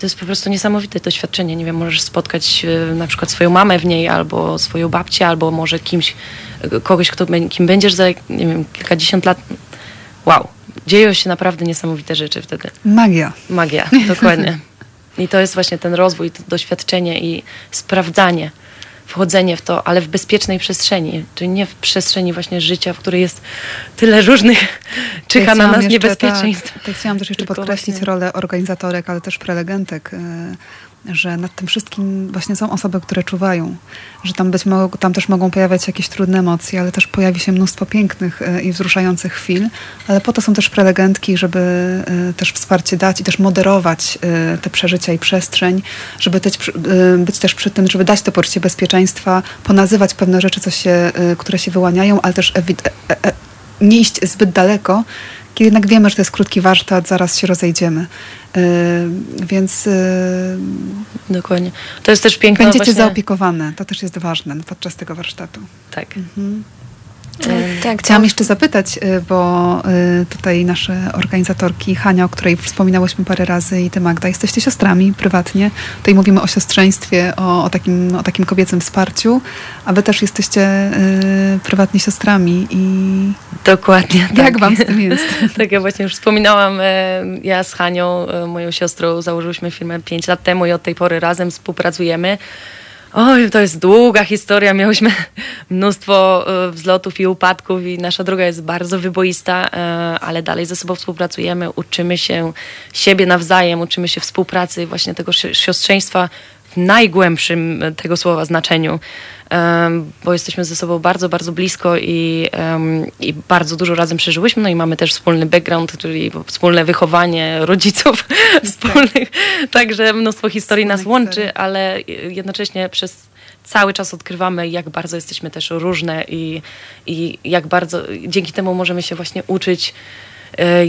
to jest po prostu niesamowite doświadczenie. Nie wiem, możesz spotkać e, na przykład swoją mamę w niej, albo swoją babcię, albo może kimś, e, kogoś, kto, kim będziesz za, nie wiem, kilkadziesiąt lat. Wow, dzieją się naprawdę niesamowite rzeczy wtedy. Magia. Magia, dokładnie. I to jest właśnie ten rozwój, to doświadczenie i sprawdzanie, wchodzenie w to, ale w bezpiecznej przestrzeni, czyli nie w przestrzeni właśnie życia, w której jest tyle różnych, czyha na nas jeszcze, niebezpieczeństw. Tak, tak chciałam też jeszcze Tylko podkreślić właśnie- rolę organizatorek, ale też prelegentek, y, że nad tym wszystkim właśnie są osoby, które czuwają, że tam, być mo- tam też mogą pojawiać się jakieś trudne emocje, ale też pojawi się mnóstwo pięknych y, i wzruszających chwil, ale po to są też prelegentki, żeby y, też wsparcie dać i też moderować y, te przeżycia i przestrzeń, żeby być, też przy tym, żeby dać to poczucie bezpieczeństwa, ponazywać pewne rzeczy, co się, które się wyłaniają, ale też e, e, nie iść zbyt daleko, kiedy jednak wiemy, że to jest krótki warsztat, zaraz się rozejdziemy. Yy, więc yy, Dokładnie. To jest też piękne będziecie właśnie... zaopiekowane. To też jest ważne podczas tego warsztatu. Tak. Mhm. Tak, Chciałam jeszcze zapytać, bo tutaj nasze organizatorki, Hania, o której wspominałyśmy parę razy i ty Magda, jesteście siostrami prywatnie. Tutaj mówimy o siostrzeństwie, o, o, takim, o takim kobiecym wsparciu, a wy też jesteście prywatnie siostrami i... Dokładnie. Jak tak. wam z tym jest? tak, ja właśnie już wspominałam, ja z Hanią, moją siostrą, założyłyśmy firmę 5 lat temu i od tej pory razem współpracujemy. Oj, to jest długa historia. Miałyśmy mnóstwo e, wzlotów i upadków i nasza droga jest bardzo wyboista, e, ale dalej ze sobą współpracujemy, uczymy się siebie nawzajem, uczymy się współpracy, właśnie tego siostrzeństwa w najgłębszym tego słowa znaczeniu bo jesteśmy ze sobą bardzo, bardzo blisko i, i bardzo dużo razem przeżyłyśmy. No i mamy też wspólny background, czyli wspólne wychowanie rodziców wspólnych. Także mnóstwo historii nas łączy, ale jednocześnie przez cały czas odkrywamy, jak bardzo jesteśmy też różne i, i jak bardzo dzięki temu możemy się właśnie uczyć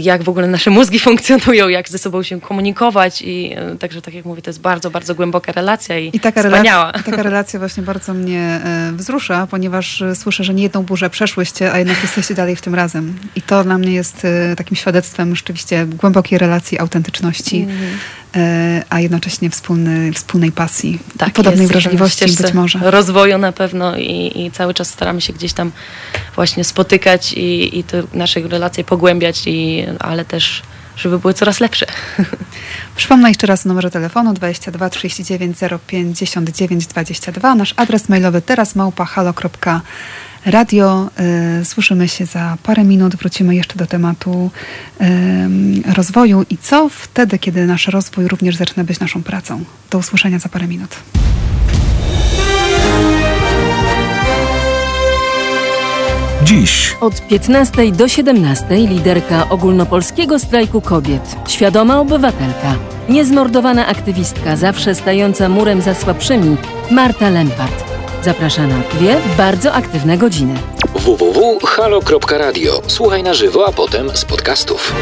jak w ogóle nasze mózgi funkcjonują, jak ze sobą się komunikować i e, także tak jak mówię, to jest bardzo, bardzo głęboka relacja i, I taka wspaniała. Relacja, taka relacja właśnie bardzo mnie e, wzrusza, ponieważ słyszę, że nie jedną burzę przeszłyście, a jednak jesteście dalej w tym razem. I to dla mnie jest takim świadectwem rzeczywiście głębokiej relacji, autentyczności. Mm a jednocześnie wspólny, wspólnej pasji, tak, podobnej wrażliwości być może. Rozwoju na pewno i, i, cały czas staramy się gdzieś tam właśnie spotykać i, i te nasze relacje pogłębiać, i, ale też żeby były coraz lepsze. Przypomnę jeszcze raz numer telefonu 22 39 059 22. Nasz adres mailowy teraz małpa radio. Y, słyszymy się za parę minut. Wrócimy jeszcze do tematu y, rozwoju i co wtedy, kiedy nasz rozwój również zaczyna być naszą pracą. Do usłyszenia za parę minut. Dziś. Od 15 do 17 liderka ogólnopolskiego strajku kobiet, świadoma obywatelka, niezmordowana aktywistka, zawsze stająca murem za słabszymi, Marta Lempart. Zaprasza na dwie bardzo aktywne godziny. www.halo.radio. Słuchaj na żywo, a potem z podcastów.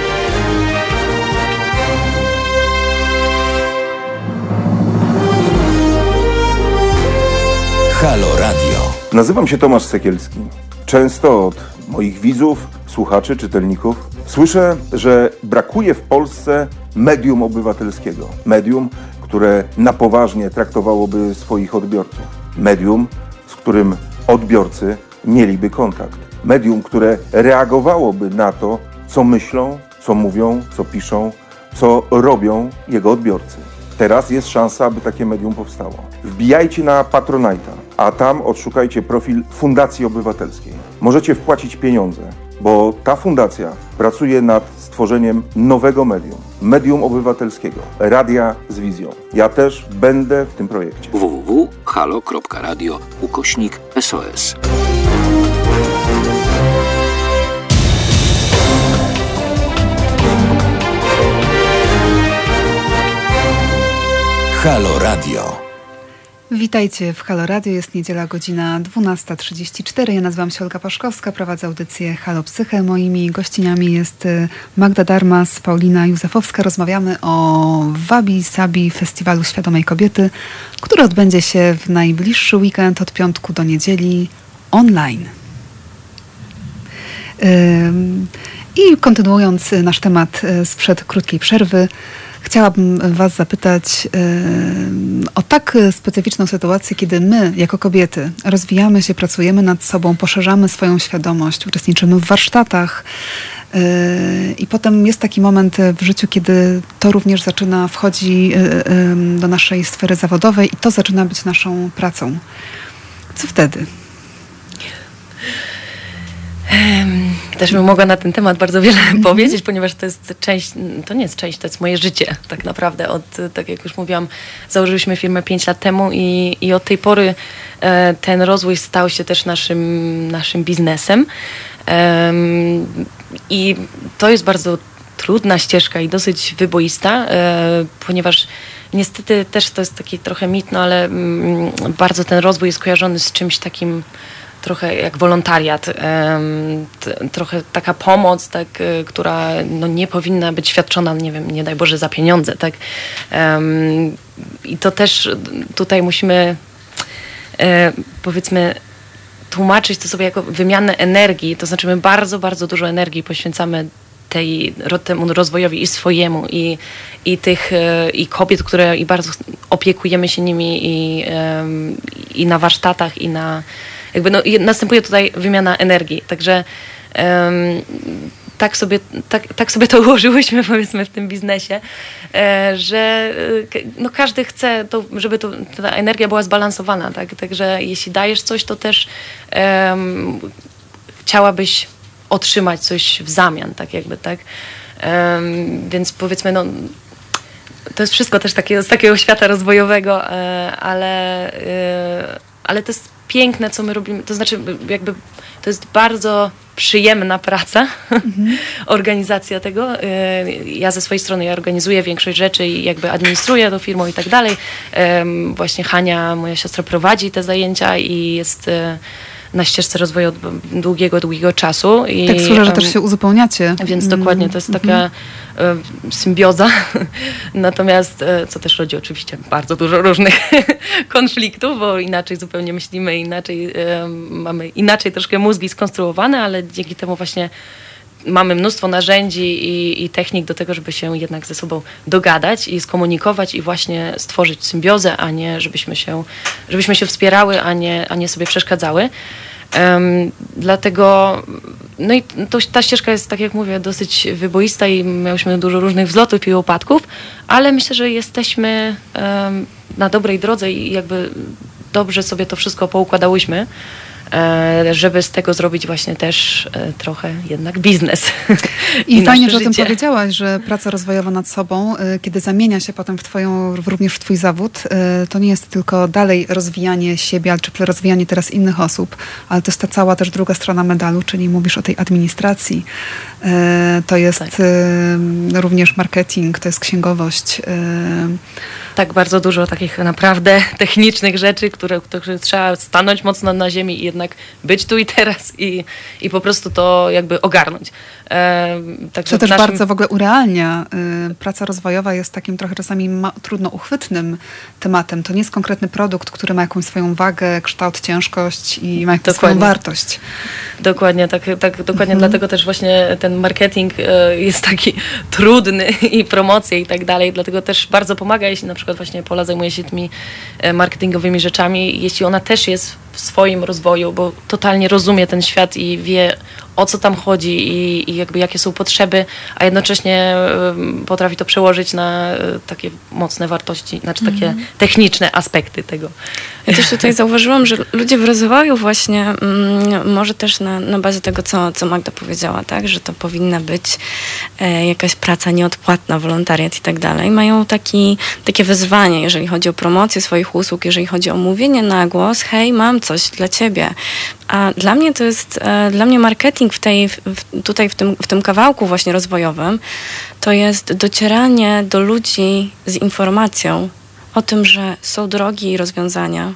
Halo Radio. Nazywam się Tomasz Sekielski. Często od moich widzów, słuchaczy, czytelników słyszę, że brakuje w Polsce medium obywatelskiego. Medium, które na poważnie traktowałoby swoich odbiorców medium, z którym odbiorcy mieliby kontakt. Medium, które reagowałoby na to, co myślą, co mówią, co piszą, co robią jego odbiorcy. Teraz jest szansa, aby takie medium powstało. Wbijajcie na Patronite'a, a tam odszukajcie profil Fundacji Obywatelskiej. Możecie wpłacić pieniądze, bo ta fundacja pracuje nad stworzeniem nowego medium, medium obywatelskiego, radia z wizją. Ja też będę w tym projekcie. www.halo.radio ukośnik SOS. Halo Radio. Witajcie w Halo Radio. Jest niedziela, godzina 12.34. Ja nazywam się Olga Paszkowska, prowadzę audycję Halo Psyche. Moimi gościniami jest y, Magda Darmas, Paulina Józefowska. Rozmawiamy o Wabi Sabi Festiwalu Świadomej Kobiety, który odbędzie się w najbliższy weekend od piątku do niedzieli online. I kontynuując nasz temat y, sprzed krótkiej przerwy, Chciałabym Was zapytać o tak specyficzną sytuację, kiedy my, jako kobiety, rozwijamy się, pracujemy nad sobą, poszerzamy swoją świadomość, uczestniczymy w warsztatach. E, I potem jest taki moment w życiu, kiedy to również zaczyna wchodzi e, do naszej sfery zawodowej i to zaczyna być naszą pracą. Co wtedy? Też bym mogła na ten temat bardzo wiele -hmm. powiedzieć, ponieważ to jest część, to nie jest część, to jest moje życie tak naprawdę. Od, tak jak już mówiłam, założyliśmy firmę 5 lat temu i, i od tej pory e, ten rozwój stał się też naszym, naszym biznesem. I to jest bardzo trudna ścieżka i dosyć wyboista, e, ponieważ niestety też to jest taki trochę mit, no ale mm, bardzo ten rozwój jest kojarzony z czymś takim trochę jak wolontariat, trochę taka pomoc, tak, y, która no, nie powinna być świadczona, nie wiem, nie daj Boże, za pieniądze. Tak? I to też tutaj musimy e, powiedzmy tłumaczyć to sobie jako wymianę energii, to znaczy my bardzo, bardzo dużo energii poświęcamy tej, temu rozwojowi i swojemu, i, i tych, e, i kobiet, które i bardzo opiekujemy się nimi i, i na warsztatach, i na, jakby no, następuje tutaj wymiana energii, także um, tak sobie, tak, tak sobie to ułożyłyśmy powiedzmy w tym biznesie, e, że e, no każdy chce, to, żeby to, ta energia była zbalansowana, tak? Także jeśli dajesz coś, to też um, chciałabyś otrzymać coś w zamian, tak jakby, tak? Um, więc powiedzmy, no to jest wszystko też takie, z takiego świata rozwojowego, e, ale, ale to jest piękne, co my robimy. To znaczy, jakby to jest bardzo przyjemna praca, mhm. organizacja tego. E, ja ze swojej strony ja organizuję większość rzeczy i jakby administruję tą firmą i tak dalej. Właśnie Hania, moja siostra, prowadzi te zajęcia i jest e, na ścieżce rozwoju od długiego, długiego czasu. I, tak słyszę, że też się uzupełniacie. Więc mm. dokładnie, to jest taka mm. symbioza. Natomiast, e, co też rodzi oczywiście bardzo dużo różnych konfliktów, bo inaczej zupełnie myślimy, inaczej mamy inaczej troszkę mózgi skonstruowane, ale dzięki temu właśnie mamy mnóstwo narzędzi i, i, technik do tego, żeby się jednak ze sobą dogadać i skomunikować i właśnie stworzyć symbiozę, a nie żebyśmy się, żebyśmy się wspierały, a nie, a nie sobie przeszkadzały. Um, dlatego no i to, ta ścieżka jest, tak jak mówię, dosyć wyboista i miałyśmy dużo różnych wzlotów i upadków, ale myślę, że jesteśmy um, na dobrej drodze i jakby dobrze sobie to wszystko poukładałyśmy. E, żeby z tego zrobić właśnie też e, trochę jednak biznes. I, I fajnie, że o tym powiedziałaś, że praca rozwojowa nad sobą, e, kiedy zamienia się potem w twoją, również w twój zawód, to nie jest tylko dalej rozwijanie siebie, czy rozwijanie teraz innych osób, ale to jest ta cała też druga strona medalu, czyli mówisz o tej administracji. To jest tak. również marketing, to jest księgowość tak bardzo dużo takich naprawdę technicznych rzeczy, które, które trzeba stanąć mocno na ziemi i jednak być tu i teraz i, i po prostu to jakby ogarnąć. Także to też naszym... bardzo w ogóle urealnia. Y, praca rozwojowa jest takim trochę czasami trudno uchwytnym tematem. To nie jest konkretny produkt, który ma jakąś swoją wagę, kształt, ciężkość i ma jakąś dokładnie. swoją wartość. Dokładnie, tak, tak dokładnie mhm. dlatego też właśnie ten marketing e, jest taki trudny i promocje i tak dalej, dlatego też bardzo pomaga, jeśli na przykład właśnie Pola zajmuje się tymi e, marketingowymi rzeczami, jeśli ona też jest w swoim rozwoju, bo totalnie rozumie ten świat i wie o co tam chodzi i, i jakby jakie są potrzeby, a jednocześnie potrafi to przełożyć na e, takie mocne wartości, znaczy takie mm. techniczne aspekty tego. Ja też tutaj zauważyłam, że ludzie w rozwoju właśnie, mm, może też na, na bazie tego, co, co Magda powiedziała, tak, że to powinna być e, jakaś praca nieodpłatna, wolontariat i tak dalej, mają taki, takie wyzwanie, jeżeli chodzi o promocję swoich usług, jeżeli chodzi o mówienie na głos, hej, mam coś dla ciebie. A dla mnie to jest, e, dla mnie marketing w tej, w, tutaj w tym, w tym kawałku właśnie rozwojowym, to jest docieranie do ludzi z informacją o tym, że są drogi i rozwiązania,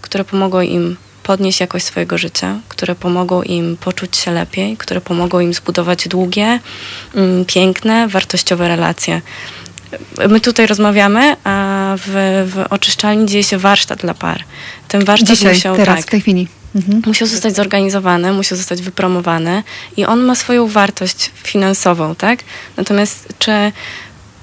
które pomogą im podnieść jakość swojego życia, które pomogą im poczuć się lepiej, które pomogą im zbudować długie, mm, piękne, wartościowe relacje. My tutaj rozmawiamy, a w, w oczyszczalni dzieje się warsztat dla par. Ten warsztat Dzisiaj, musiał, teraz, tak, w tej chwili. Mhm. Musiał zostać zorganizowany, musiał zostać wypromowany i on ma swoją wartość finansową, tak? Natomiast czy,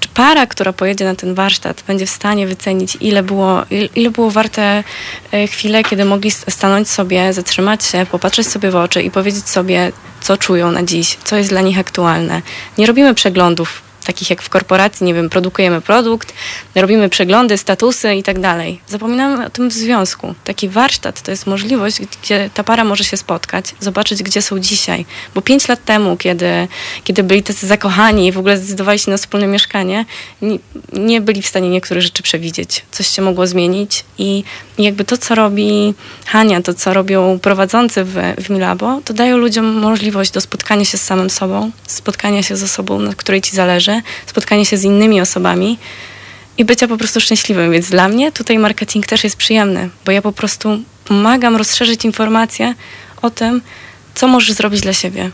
czy para, która pojedzie na ten warsztat, będzie w stanie wycenić, ile było, ile było warte e, chwile, kiedy mogli stanąć sobie, zatrzymać się, popatrzeć sobie w oczy i powiedzieć sobie, co czują na dziś, co jest dla nich aktualne. Nie robimy przeglądów takich jak w korporacji, nie wiem, produkujemy produkt, robimy przeglądy, statusy i tak dalej. Zapominamy o tym w związku. Taki warsztat to jest możliwość, gdzie ta para może się spotkać, zobaczyć, gdzie są dzisiaj. Bo pięć lat temu, kiedy, kiedy byli tacy zakochani i w ogóle zdecydowali się na wspólne mieszkanie, nie, nie byli w stanie niektórych rzeczy przewidzieć. Coś się mogło zmienić i, jakby to, co robi Hania, to, co robią prowadzący w, w Milabo, to dają ludziom możliwość do spotkania się z samym sobą, spotkania się z osobą, na której ci zależy, spotkanie się z innymi osobami i bycia po prostu szczęśliwym. Więc dla mnie tutaj marketing też jest przyjemny, bo ja po prostu pomagam rozszerzyć informacje o tym, co możesz zrobić dla siebie.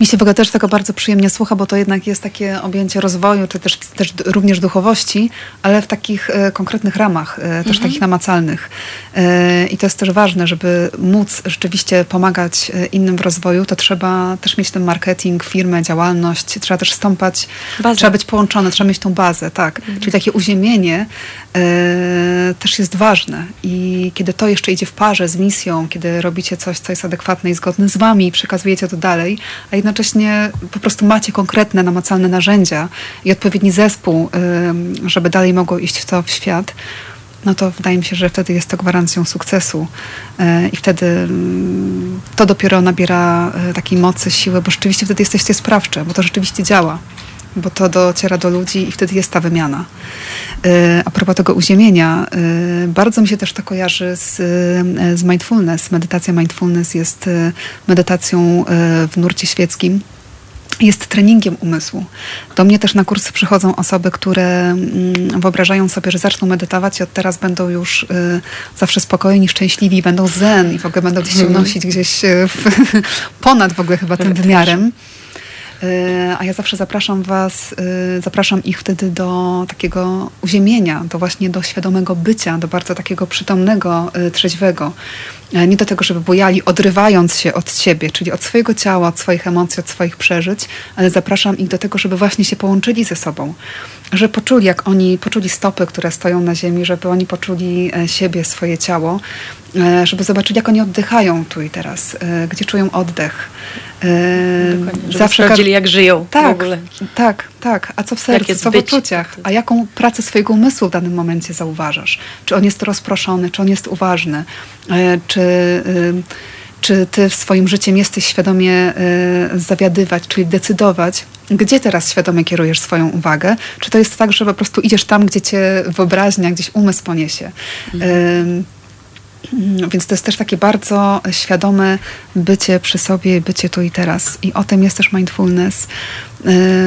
Mi się w ogóle też tego bardzo przyjemnie słucha, bo to jednak jest takie objęcie rozwoju, czy też, też również duchowości, ale w takich e, konkretnych ramach, e, też mhm. takich namacalnych. E, I to jest też ważne, żeby móc rzeczywiście pomagać e, innym w rozwoju, to trzeba też mieć ten marketing, firmę, działalność, trzeba też stąpać, bazę. trzeba być połączone, trzeba mieć tą bazę, tak. Mhm. Czyli takie uziemienie e, też jest ważne. I kiedy to jeszcze idzie w parze z misją, kiedy robicie coś, co jest adekwatne i zgodne z wami przekazujecie to dalej, a jednocześnie po prostu macie konkretne, namacalne narzędzia i odpowiedni zespół, żeby dalej mogło iść w to w świat, no to wydaje mi się, że wtedy jest to gwarancją sukcesu. E, i wtedy to dopiero nabiera e, takiej mocy, siły, bo rzeczywiście wtedy jesteście sprawcze, bo to rzeczywiście działa, bo to dociera do ludzi i wtedy jest ta wymiana. E, a propos tego uziemienia, bardzo mi się też to kojarzy z, z mindfulness. Medytacja mindfulness jest medytacją w nurcie świeckim, jest treningiem umysłu. Do mnie też na kursy przychodzą osoby, które mm, wyobrażają sobie, że zaczną medytować i od teraz będą już zawsze spokojni, szczęśliwi, będą zen i w ogóle będą gdzieś się mhm. unosić gdzieś y, w, ponad w ogóle chyba tym wymiarem. Y, a ja zawsze zapraszam Was, y, zapraszam ich wtedy do takiego uziemienia, do właśnie do świadomego bycia, do bardzo takiego przytomnego, y, trzeźwego. E, nie do tego, żeby bojali, odrywając się od siebie, czyli od swojego ciała, od swoich emocji, od swoich przeżyć, ale zapraszam ich do tego, żeby właśnie się połączyli ze sobą. Że poczuli, jak oni poczuli stopy, które stoją na ziemi, żeby oni poczuli e, siebie, swoje ciało, e, żeby zobaczyli, jak oni oddychają tu i teraz, gdzie czują oddech. Dokładnie, Zawsze sprawdzili, jak żyją tak, w ogóle. Tak, tak. A co w sercu, co w uczuciach? A jaką pracę swojego umysłu w danym momencie zauważasz? Czy on jest rozproszony, czy on jest uważny? Czy czy ty w swoim życiem jesteś świadomie zawiadywać, czyli decydować, gdzie teraz świadomie kierujesz swoją uwagę? Czy to jest tak, że po prostu idziesz tam, gdzie cię wyobraźnia, gdzieś umysł poniesie? Mhm. Więc to jest też takie bardzo świadome bycie przy sobie, bycie tu i teraz. I o tym jest też mindfulness.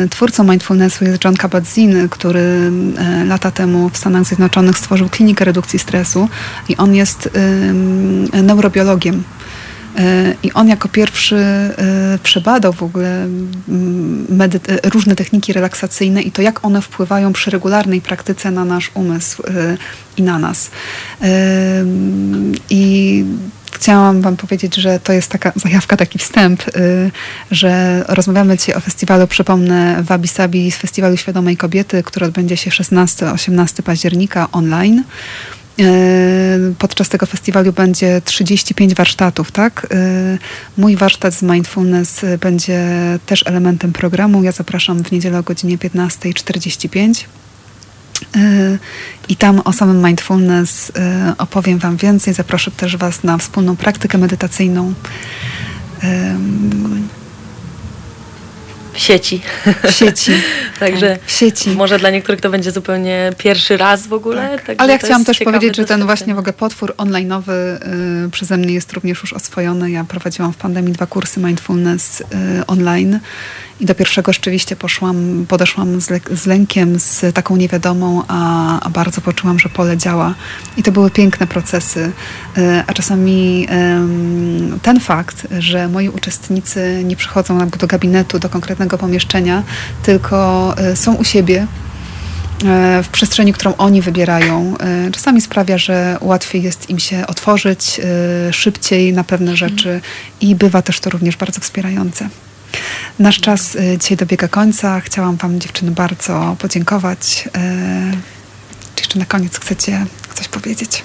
Twórcą mindfulnessu jest John Kabat-Zinn, który lata temu w Stanach Zjednoczonych stworzył klinikę redukcji stresu i on jest neurobiologiem. I on jako pierwszy przebadał w ogóle różne techniki relaksacyjne i to, jak one wpływają przy regularnej praktyce na nasz umysł i na nas. I chciałam Wam powiedzieć, że to jest taka zajawka, taki wstęp, że rozmawiamy dzisiaj o festiwalu, przypomnę, Wabi Sabi z Festiwalu Świadomej Kobiety, który odbędzie się 16-18 października online. Y, podczas tego festiwalu będzie 35 warsztatów, tak? Y, mój warsztat z mindfulness będzie też elementem programu. Ja zapraszam w niedzielę o godzinie 15.45. I tam o samym mindfulness opowiem Wam więcej. Zaproszę też Was na wspólną praktykę medytacyjną. W sieci. W sieci. Także w sieci. może dla niektórych to będzie zupełnie pierwszy raz w ogóle. Tak. Ale ja chciałam też powiedzieć, że ten właśnie w ogóle potwór online'owy y, przeze mnie jest również już oswojony. Ja prowadziłam w pandemii dwa kursy mindfulness y, online i do pierwszego rzeczywiście poszłam, podeszłam z, z lękiem, z taką niewiadomą, a, a, bardzo poczułam, że pole działa. I to były piękne procesy. E, a czasami ten fakt, że moi uczestnicy nie przychodzą do gabinetu, do konkretnego pomieszczenia, tylko e, są u siebie, e, w przestrzeni, którą oni wybierają, czasami sprawia, że łatwiej jest im się otworzyć szybciej na pewne rzeczy i bywa też to również bardzo wspierające. Nasz czas dzisiaj dobiega końca. Chciałam Wam, dziewczyny, bardzo podziękować. Czy jeszcze na koniec chcecie coś powiedzieć?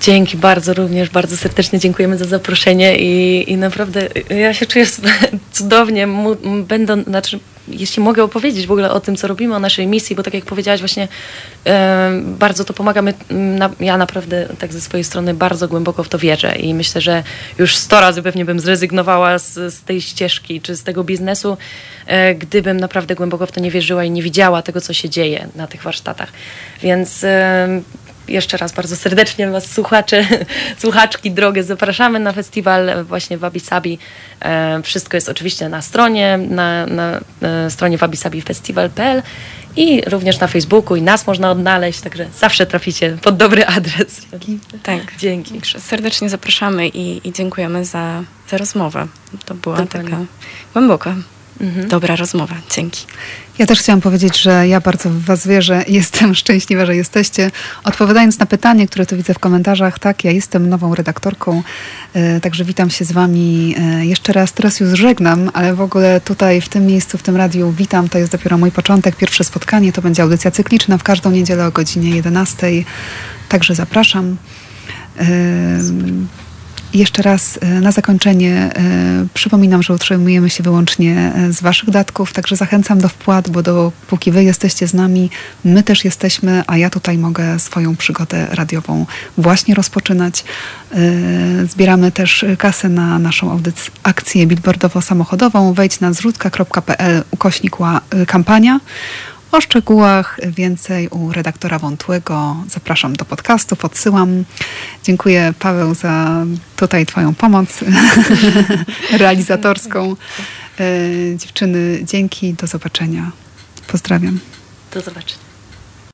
Dzięki bardzo również, bardzo serdecznie dziękujemy za zaproszenie i, i naprawdę ja się czuję cudownie, będą, znaczy jeśli mogę opowiedzieć w ogóle o tym, co robimy, o naszej misji, bo tak jak powiedziałaś właśnie, bardzo to pomagamy. Ja naprawdę tak ze swojej strony bardzo głęboko w to wierzę i myślę, że już sto razy pewnie bym zrezygnowała z, z tej ścieżki czy z tego biznesu, e, gdybym naprawdę głęboko w to nie wierzyła i nie widziała tego, co się dzieje na tych warsztatach. Więc jeszcze raz bardzo serdecznie Was słuchacze, słuchaczki drogie zapraszamy na festiwal właśnie Wabi e, Wszystko jest oczywiście na stronie, na, na e, stronie wabisabifestival.pl i również na Facebooku i nas można odnaleźć, także zawsze traficie pod dobry adres. Tak, dzięki. Serdecznie zapraszamy i, i dziękujemy za, za rozmowę. To była Dokładnie. taka głęboka. Mhm. dobra rozmowa. Dzięki. Ja też chciałam powiedzieć, że ja bardzo w Was wierzę i jestem szczęśliwa, że jesteście. Odpowiadając na pytanie, które tu widzę w komentarzach, tak, ja jestem nową redaktorką, e, także witam się z Wami e, jeszcze raz. Teraz już żegnam, ale w ogóle tutaj w tym miejscu, w tym radiu witam. To jest dopiero mój początek, pierwsze spotkanie. To będzie audycja cykliczna w każdą niedzielę o godzinie 11. Także zapraszam. Jeszcze raz e, na zakończenie e, przypominam, że utrzymujemy się wyłącznie e, z Waszych datków, także zachęcam do wpłat, bo dopóki Wy jesteście z nami, my też jesteśmy, a ja tutaj mogę swoją przygodę radiową właśnie rozpoczynać. Zbieramy też kasę na naszą akcję billboardowo-samochodową. Wejdź na zrzutka.pl ukośnik kampania. O szczegółach więcej u redaktora Wątłego. Zapraszam do podcastów, odsyłam. Dziękuję Paweł za tutaj Twoją pomoc realizatorską. E, dziewczyny, dzięki, do zobaczenia. Pozdrawiam. Do zobaczenia.